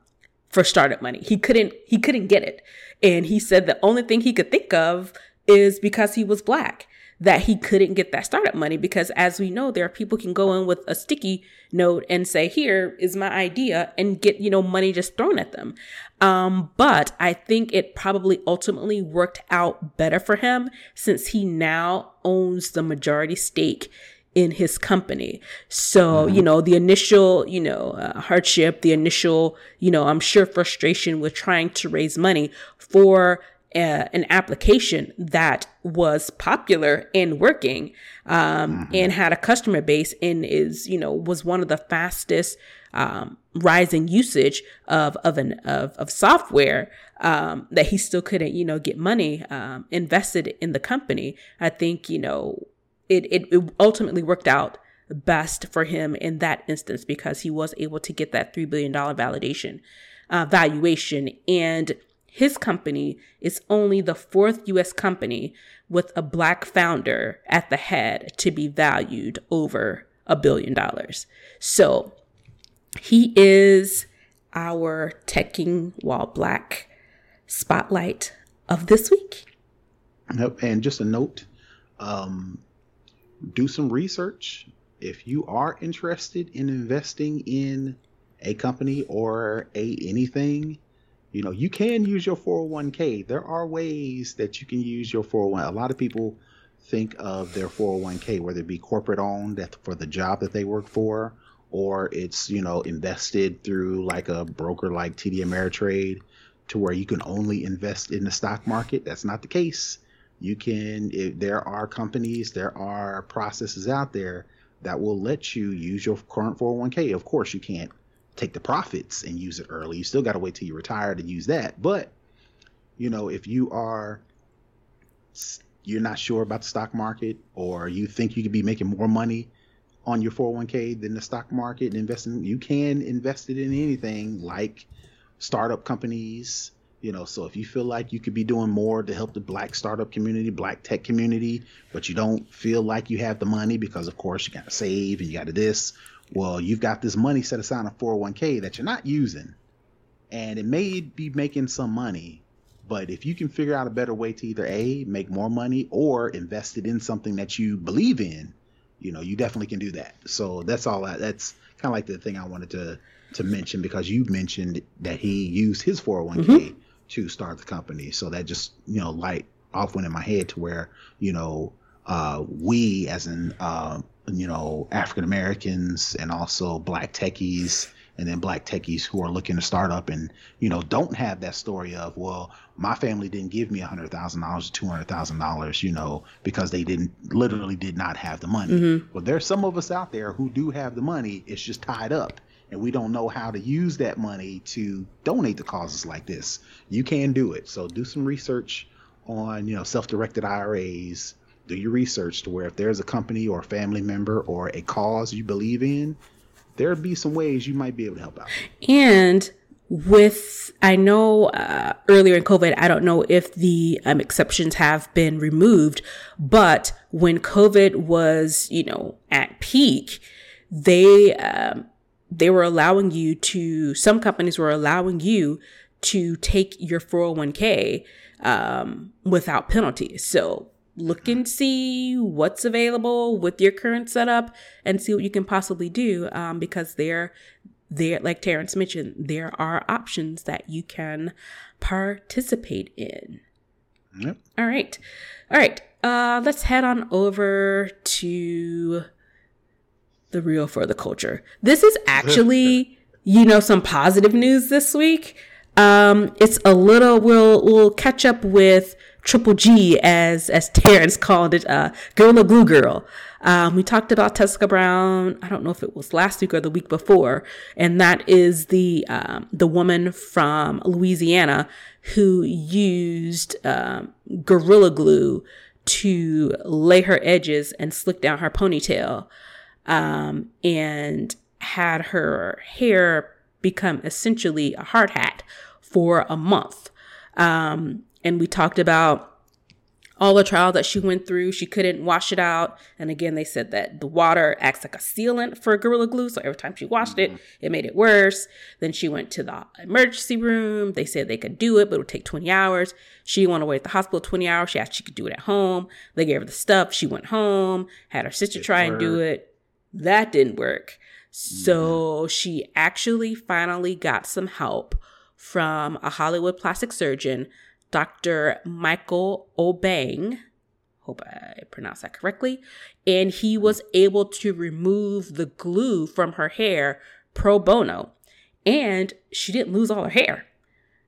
for startup money. He couldn't he couldn't get it. And he said the only thing he could think of is because he was black that he couldn't get that startup money because as we know there are people can go in with a sticky note and say here is my idea and get you know money just thrown at them um, but i think it probably ultimately worked out better for him since he now owns the majority stake in his company. So, mm-hmm. you know, the initial, you know, uh, hardship, the initial, you know, I'm sure frustration with trying to raise money for an application that was popular and working um, mm-hmm. and had a customer base and is you know was one of the fastest um, rising usage of of an of, of software um, that he still couldn't you know get money um, invested in the company i think you know it, it, it ultimately worked out best for him in that instance because he was able to get that $3 billion validation uh, valuation and his company is only the fourth US company with a black founder at the head to be valued over a billion dollars. So he is our teching while black spotlight of this week. Yep. And just a note um, do some research. If you are interested in investing in a company or a anything, you know, you can use your 401k. There are ways that you can use your 401. A lot of people think of their 401k, whether it be corporate owned for the job that they work for, or it's you know invested through like a broker like TD Ameritrade, to where you can only invest in the stock market. That's not the case. You can. If there are companies, there are processes out there that will let you use your current 401k. Of course, you can't take the profits and use it early. You still got to wait till you retire to use that. But you know, if you are you're not sure about the stock market or you think you could be making more money on your 401k than the stock market and investing, you can invest it in anything like startup companies, you know, so if you feel like you could be doing more to help the black startup community, black tech community, but you don't feel like you have the money because of course you got to save and you got to this well, you've got this money set aside in a 401k that you're not using, and it may be making some money, but if you can figure out a better way to either A, make more money or invest it in something that you believe in, you know, you definitely can do that. So that's all I, that's kind of like the thing I wanted to to mention because you mentioned that he used his 401k mm-hmm. to start the company. So that just, you know, light off went in my head to where, you know, uh, we as in uh, you know African Americans and also black techies and then black techies who are looking to start up and you know don't have that story of well my family didn't give me a hundred thousand dollars or two hundred thousand dollars you know because they didn't literally did not have the money. Mm-hmm. well there's some of us out there who do have the money it's just tied up and we don't know how to use that money to donate to causes like this. You can do it. So do some research on you know self-directed iras do your research to where if there's a company or a family member or a cause you believe in, there'd be some ways you might be able to help out. And with I know uh, earlier in COVID, I don't know if the um, exceptions have been removed, but when COVID was, you know, at peak, they um, they were allowing you to. Some companies were allowing you to take your 401k um, without penalty. So look and see what's available with your current setup and see what you can possibly do um, because there there like terrence mentioned there are options that you can participate in. Yep. all right. All right. Uh let's head on over to the real for the culture. This is actually you know some positive news this week. Um it's a little we'll we'll catch up with Triple G, as as Terrence called it, uh, Gorilla Glue Girl. Um, we talked about Tessica Brown. I don't know if it was last week or the week before, and that is the um, the woman from Louisiana who used um, Gorilla Glue to lay her edges and slick down her ponytail, um, and had her hair become essentially a hard hat for a month. Um, and we talked about all the trial that she went through. She couldn't wash it out. And again, they said that the water acts like a sealant for Gorilla Glue. So every time she washed it, mm-hmm. it made it worse. Then she went to the emergency room. They said they could do it, but it would take 20 hours. She went away at the hospital 20 hours. She asked she could do it at home. They gave her the stuff. She went home, had her sister try and do it. That didn't work. So mm-hmm. she actually finally got some help from a Hollywood plastic surgeon Dr. Michael Obeng. Hope I pronounced that correctly. And he was able to remove the glue from her hair pro bono. And she didn't lose all her hair.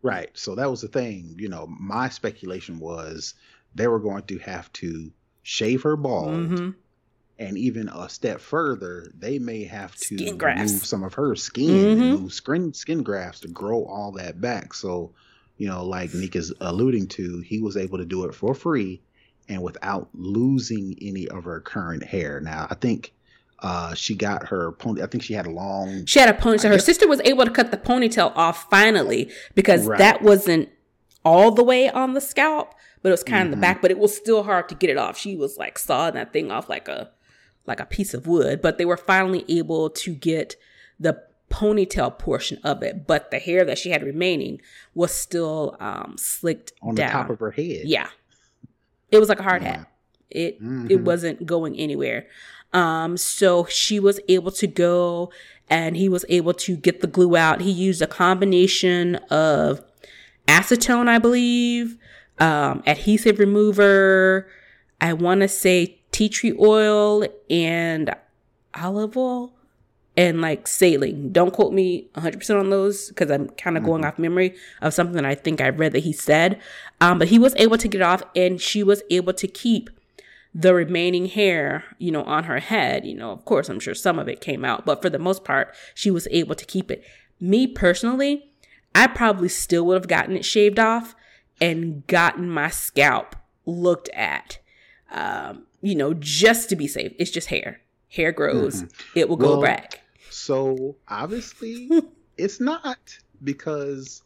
Right. So that was the thing. You know, my speculation was they were going to have to shave her bald. Mm-hmm. And even a step further, they may have to remove some of her skin mm-hmm. skin, skin grafts to grow all that back. So you know, like Nick is alluding to, he was able to do it for free and without losing any of her current hair. Now, I think uh, she got her pony. I think she had a long. She had a ponytail. Her sister was able to cut the ponytail off finally because right. that wasn't all the way on the scalp, but it was kind mm-hmm. of the back. But it was still hard to get it off. She was like sawing that thing off like a like a piece of wood. But they were finally able to get the ponytail portion of it, but the hair that she had remaining was still um, slicked on down. the top of her head. Yeah, it was like a hard yeah. hat. It mm-hmm. it wasn't going anywhere. Um, so she was able to go, and he was able to get the glue out. He used a combination of acetone, I believe, um, adhesive remover. I want to say tea tree oil and olive oil and like saline. Don't quote me 100% on those because I'm kind of mm-hmm. going off memory of something that I think I read that he said. Um, but he was able to get off and she was able to keep the remaining hair, you know, on her head. You know, of course, I'm sure some of it came out, but for the most part, she was able to keep it. Me personally, I probably still would have gotten it shaved off and gotten my scalp looked at, um, you know, just to be safe. It's just hair. Hair grows, mm-hmm. it will well, go back. So obviously, it's not because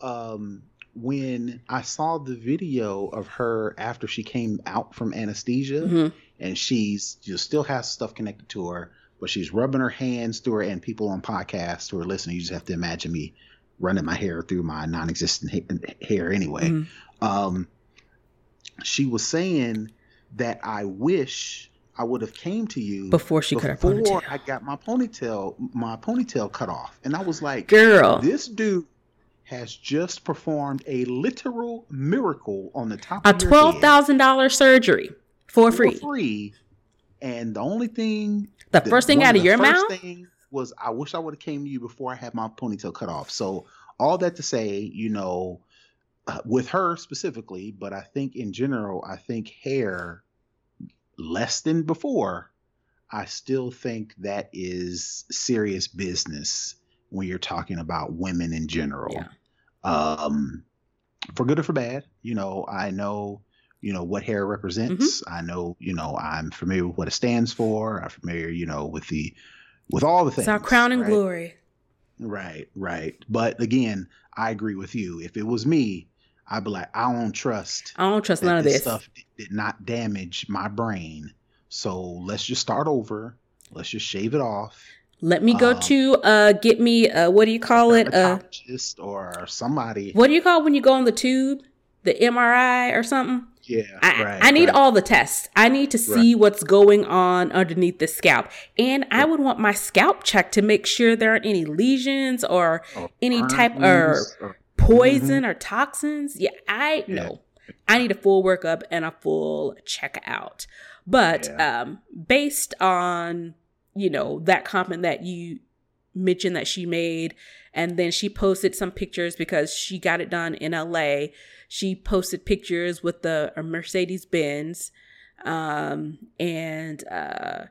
um, when I saw the video of her after she came out from anesthesia, mm-hmm. and she's just still has stuff connected to her, but she's rubbing her hands through her. And people on podcasts who are listening, you just have to imagine me running my hair through my non-existent ha- hair anyway. Mm-hmm. Um, she was saying that I wish I would have came to you before she before cut her ponytail. I got my ponytail, my ponytail cut off, and I was like, "Girl, this dude has just performed a literal miracle on the top a twelve thousand dollar surgery for, free. for free, free." And the only thing, the first thing out of, of your mouth was, "I wish I would have came to you before I had my ponytail cut off." So all that to say, you know, uh, with her specifically, but I think in general, I think hair less than before, I still think that is serious business when you're talking about women in general. Yeah. Um, for good or for bad, you know, I know, you know, what hair represents. Mm-hmm. I know, you know, I'm familiar with what it stands for. I'm familiar, you know, with the, with all the things. It's our crown and right? glory. Right, right. But again, I agree with you. If it was me, I'd be like, I don't trust. I don't trust none of this stuff. Did not damage my brain. So let's just start over. Let's just shave it off. Let me go um, to uh get me uh what do you call it? Uh or somebody. What do you call when you go on the tube? the MRI or something. Yeah, I, right, I need right. all the tests. I need to see right. what's going on underneath the scalp. And I would want my scalp checked to make sure there aren't any lesions or oh, any type of or poison mm-hmm. or toxins. Yeah, I know. Yeah. I need a full workup and a full checkout. But yeah. um, based on, you know, that comment that you mentioned that she made, and then she posted some pictures because she got it done in LA she posted pictures with the Mercedes Benz, um, and uh,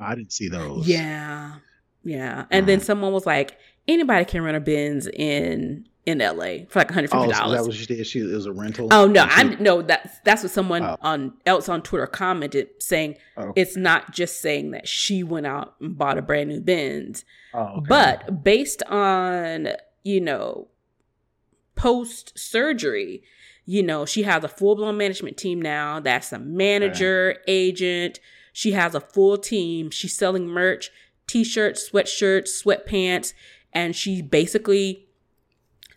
I didn't see those. Yeah, yeah. And uh, then someone was like, anybody can rent a Benz in in LA for like $150. Oh, so that was just did. She it was a rental. Oh no, I'm no that's that's what someone oh. on else on Twitter commented saying oh. it's not just saying that she went out and bought a brand new Benz. Oh, okay. But based on, you know, post surgery, you know, she has a full blown management team now. That's a manager, okay. agent. She has a full team. She's selling merch, t shirts, sweatshirts, sweatpants. And she basically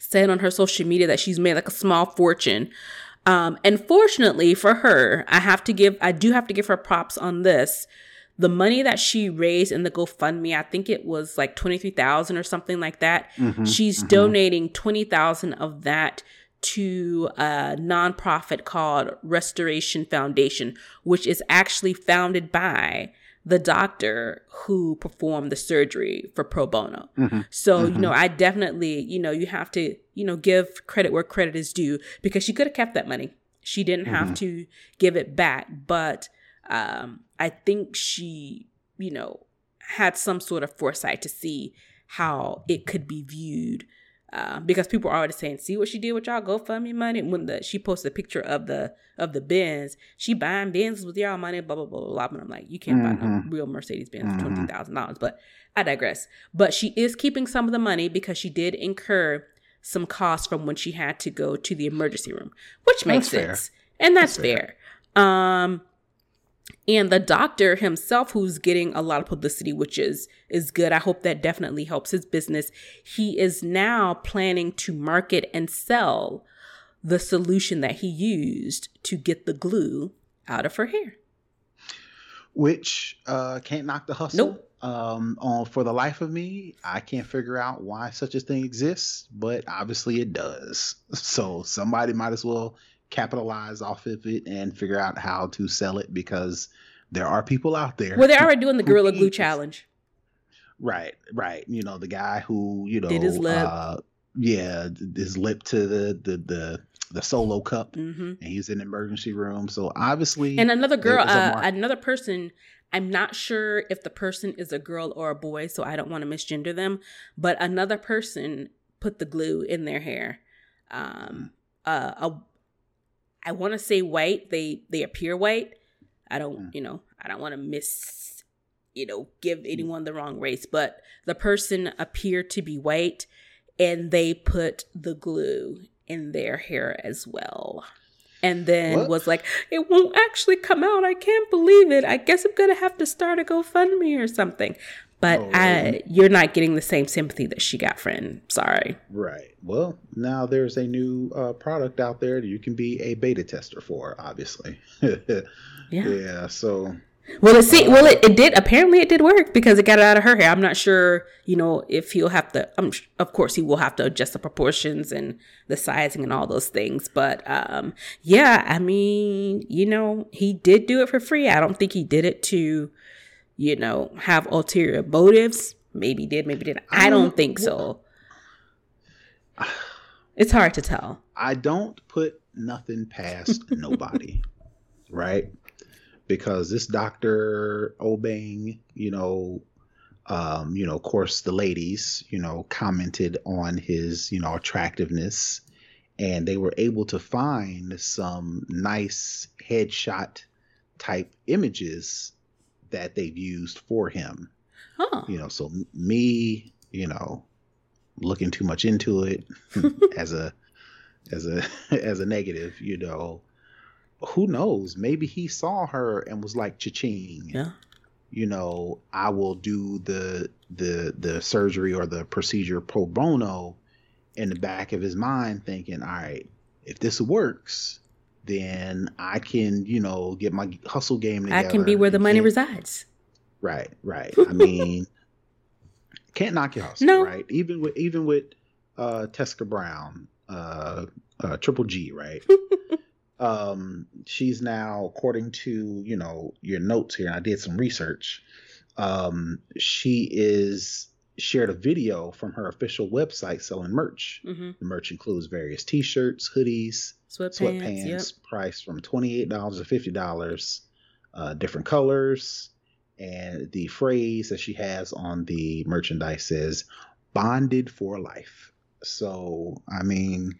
said on her social media that she's made like a small fortune. Um, and fortunately for her, I have to give, I do have to give her props on this. The money that she raised in the GoFundMe, I think it was like 23,000 or something like that. Mm-hmm, she's mm-hmm. donating 20,000 of that to a nonprofit called Restoration Foundation, which is actually founded by the doctor who performed the surgery for pro bono. Mm-hmm. So, mm-hmm. you know, I definitely, you know, you have to, you know, give credit where credit is due because she could have kept that money. She didn't mm-hmm. have to give it back, but um, I think she, you know, had some sort of foresight to see how it could be viewed uh, because people are already saying, "See what she did with y'all GoFundMe money." When the she posted a picture of the of the Benz, she buying Benzes with y'all money, blah blah blah blah. And I'm like, you can't mm-hmm. buy no mm-hmm. real Mercedes Benz mm-hmm. for twenty thousand dollars. But I digress. But she is keeping some of the money because she did incur some costs from when she had to go to the emergency room, which makes that's sense, fair. and that's, that's fair. fair. Um, and the doctor himself who's getting a lot of publicity which is is good. I hope that definitely helps his business. He is now planning to market and sell the solution that he used to get the glue out of her hair. Which uh can't knock the hustle. Nope. um on for the life of me i can't figure out why such a thing exists but obviously it does. So somebody might as well capitalize off of it and figure out how to sell it because there are people out there. Well, they're already doing the Gorilla Glue Challenge. Right, right. You know, the guy who, you know, did his lip. Uh, yeah, his lip to the the the, the solo cup, mm-hmm. and he's in the emergency room. So obviously, and another girl, uh, another person. I'm not sure if the person is a girl or a boy, so I don't want to misgender them. But another person put the glue in their hair. Um, uh, a I want to say white. They they appear white. I don't, mm. you know, I don't want to miss, you know, give mm. anyone the wrong race, but the person appeared to be white and they put the glue in their hair as well. And then what? was like, it won't actually come out. I can't believe it. I guess I'm going to have to start a GoFundMe or something but oh, I, you're not getting the same sympathy that she got friend. Sorry. Right. Well now there's a new uh, product out there that you can be a beta tester for obviously. Yeah. Yeah so well it see uh, well it, it did apparently it did work because it got it out of her hair. I'm not sure you know if he'll have to um, of course he will have to adjust the proportions and the sizing and all those things but um yeah i mean you know he did do it for free. I don't think he did it to you know, have ulterior motives. Maybe did, maybe didn't. I don't think so. It's hard to tell. I don't put nothing past nobody, right? Because this Dr. Obeng, you know, um, you know, of course, the ladies, you know, commented on his, you know, attractiveness, and they were able to find some nice headshot type images that they've used for him. Huh. You know, so me, you know, looking too much into it as a as a as a negative, you know, who knows? Maybe he saw her and was like, "Cha-ching." Yeah. You know, I will do the the the surgery or the procedure pro bono in the back of his mind thinking, "All right, if this works, then I can, you know, get my hustle game together. I can be where the money resides. Right, right. I mean, can't knock your hustle, no. right? Even with even with uh Teska Brown, uh, uh Triple G, right? um she's now according to, you know, your notes here, and I did some research. Um she is shared a video from her official website selling merch. Mm-hmm. The merch includes various t-shirts, hoodies, sweatpants, sweatpants yep. priced from $28 to $50, uh, different colors. And the phrase that she has on the merchandise says bonded for life. So, I mean,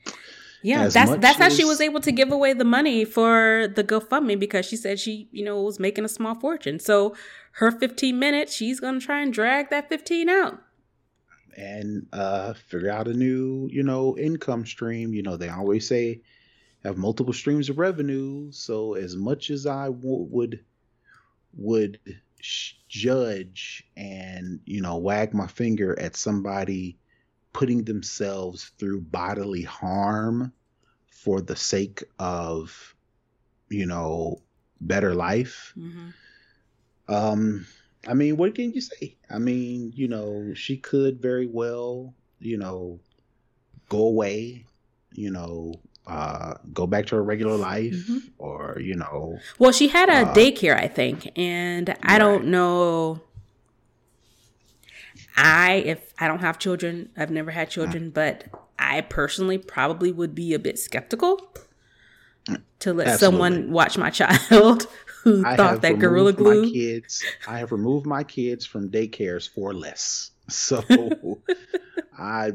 yeah, that's that's how she was able to give away the money for the GoFundMe because she said she, you know, was making a small fortune. So her 15 minutes, she's gonna try and drag that 15 out and uh, figure out a new, you know, income stream. You know, they always say have multiple streams of revenue. So as much as I w- would would sh- judge and you know wag my finger at somebody putting themselves through bodily harm for the sake of you know better life mm-hmm. um I mean, what can you say? I mean, you know, she could very well, you know, go away, you know, uh, go back to her regular life mm-hmm. or, you know. Well, she had a uh, daycare, I think, and I right. don't know. I, if I don't have children, I've never had children, but I personally probably would be a bit skeptical to let Absolutely. someone watch my child who I thought that gorilla glue. My kids, I have removed my kids from daycares for less. So I,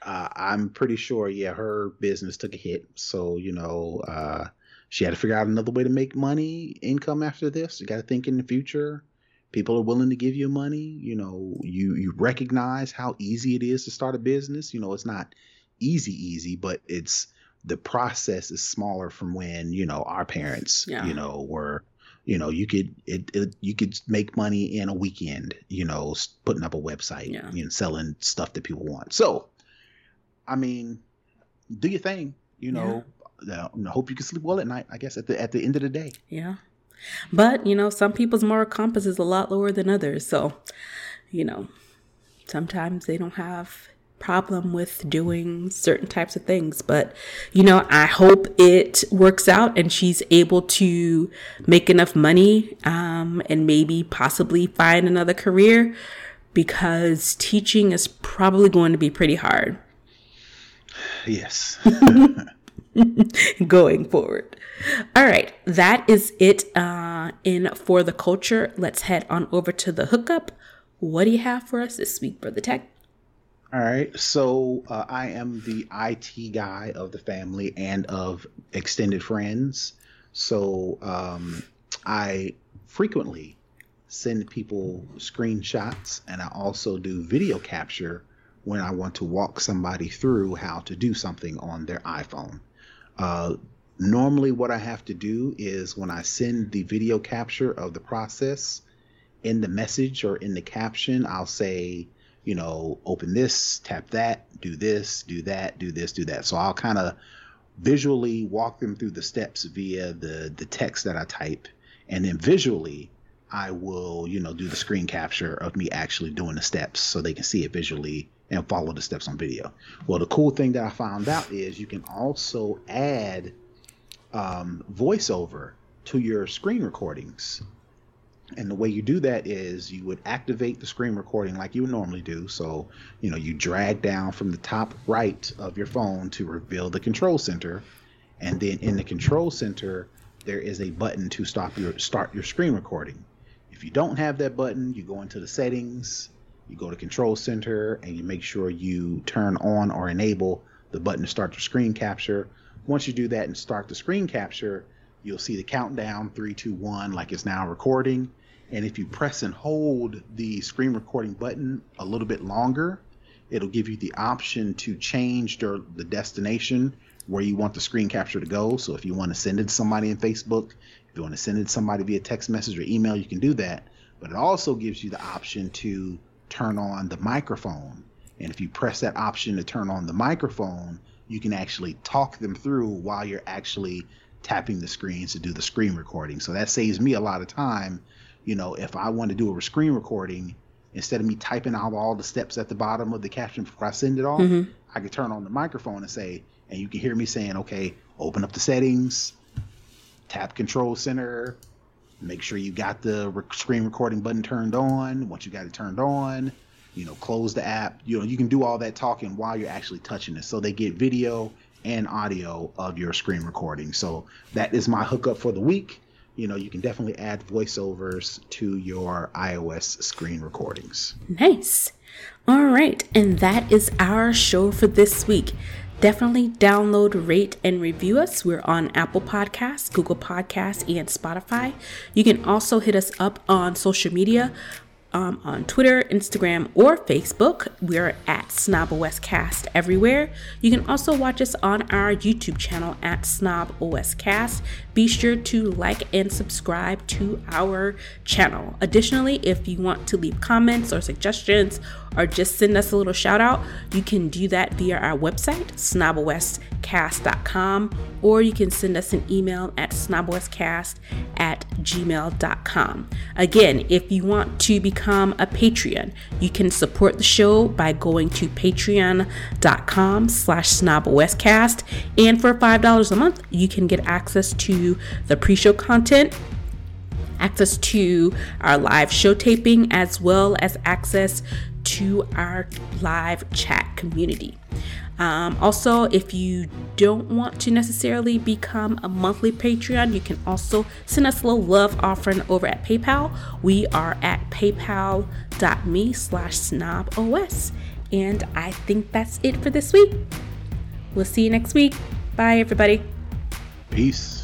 uh, I'm pretty sure, yeah, her business took a hit. So you know, uh, she had to figure out another way to make money, income after this. You got to think in the future. People are willing to give you money. You know, you you recognize how easy it is to start a business. You know, it's not easy, easy, but it's the process is smaller from when you know our parents yeah. you know were you know you could it, it, you could make money in a weekend you know putting up a website yeah. you know selling stuff that people want. So i mean do your thing you know. Yeah. uh, hope you can sleep well at night i guess at the at the end of the day. Yeah. But you know some people's moral compass is a lot lower than others. So you know sometimes they don't have problem with doing certain types of things. But, you know, I hope it works out and she's able to make enough money um, and maybe possibly find another career because teaching is probably going to be pretty hard. Yes. going forward. All right, that is it uh, in for the culture. Let's head on over to the hookup. What do you have for us this week, Brother Tech? All right. So uh, I am the IT guy of the family and of extended friends. So um, I frequently send people screenshots and I also do video capture when I want to walk somebody through how to do something on their iPhone. Uh, normally, what I have to do is when I send the video capture of the process in the message or in the caption, I'll say, you know, open this, tap that, do this, do that, do this, do that. So I'll kind of visually walk them through the steps via the the text that I type, and then visually I will, you know, do the screen capture of me actually doing the steps so they can see it visually and follow the steps on video. Well, the cool thing that I found out is you can also add um, voiceover to your screen recordings. And the way you do that is you would activate the screen recording like you would normally do. So, you know, you drag down from the top right of your phone to reveal the control center. And then in the control center, there is a button to stop your start your screen recording. If you don't have that button, you go into the settings, you go to control center and you make sure you turn on or enable the button to start your screen capture. Once you do that and start the screen capture, you'll see the countdown three, two, one, like it's now recording and if you press and hold the screen recording button a little bit longer, it'll give you the option to change the, destination where you want the screen capture to go. So if you want to send it to somebody in Facebook, if you want to send it to somebody via text message or email, you can do that. But it also gives you the option to turn on the microphone. And if you press that option to turn on the microphone, you can actually talk them through while you're actually tapping the screens to do the screen recording. So that saves me a lot of time. You know, if I want to do a screen recording, instead of me typing out all the steps at the bottom of the caption before I send it off, mm-hmm. I can turn on the microphone and say, and you can hear me saying, okay, open up the settings, tap control center, make sure you got the rec- screen recording button turned on. Once you got it turned on, you know, close the app. You know, you can do all that talking while you're actually touching it. So they get video and audio of your screen recording. So that is my hookup for the week. You know, you can definitely add voiceovers to your iOS screen recordings. Nice. All right. And that is our show for this week. Definitely download, rate, and review us. We're on Apple Podcasts, Google Podcasts, and Spotify. You can also hit us up on social media um, on Twitter, Instagram, or Facebook. We're at Snob OS Cast everywhere. You can also watch us on our YouTube channel at Snob OS Cast. Be sure to like and subscribe to our channel. Additionally, if you want to leave comments or suggestions or just send us a little shout out, you can do that via our website, snoboscast.com, or you can send us an email at snoboscast at gmail.com. Again, if you want to become a Patreon, you can support the show by going to patreon.com slash snoboscast. And for $5 a month, you can get access to the pre-show content access to our live show taping as well as access to our live chat community. Um, also, if you don't want to necessarily become a monthly Patreon, you can also send us a little love offering over at PayPal. We are at paypal.me slash snobos. And I think that's it for this week. We'll see you next week. Bye, everybody. Peace.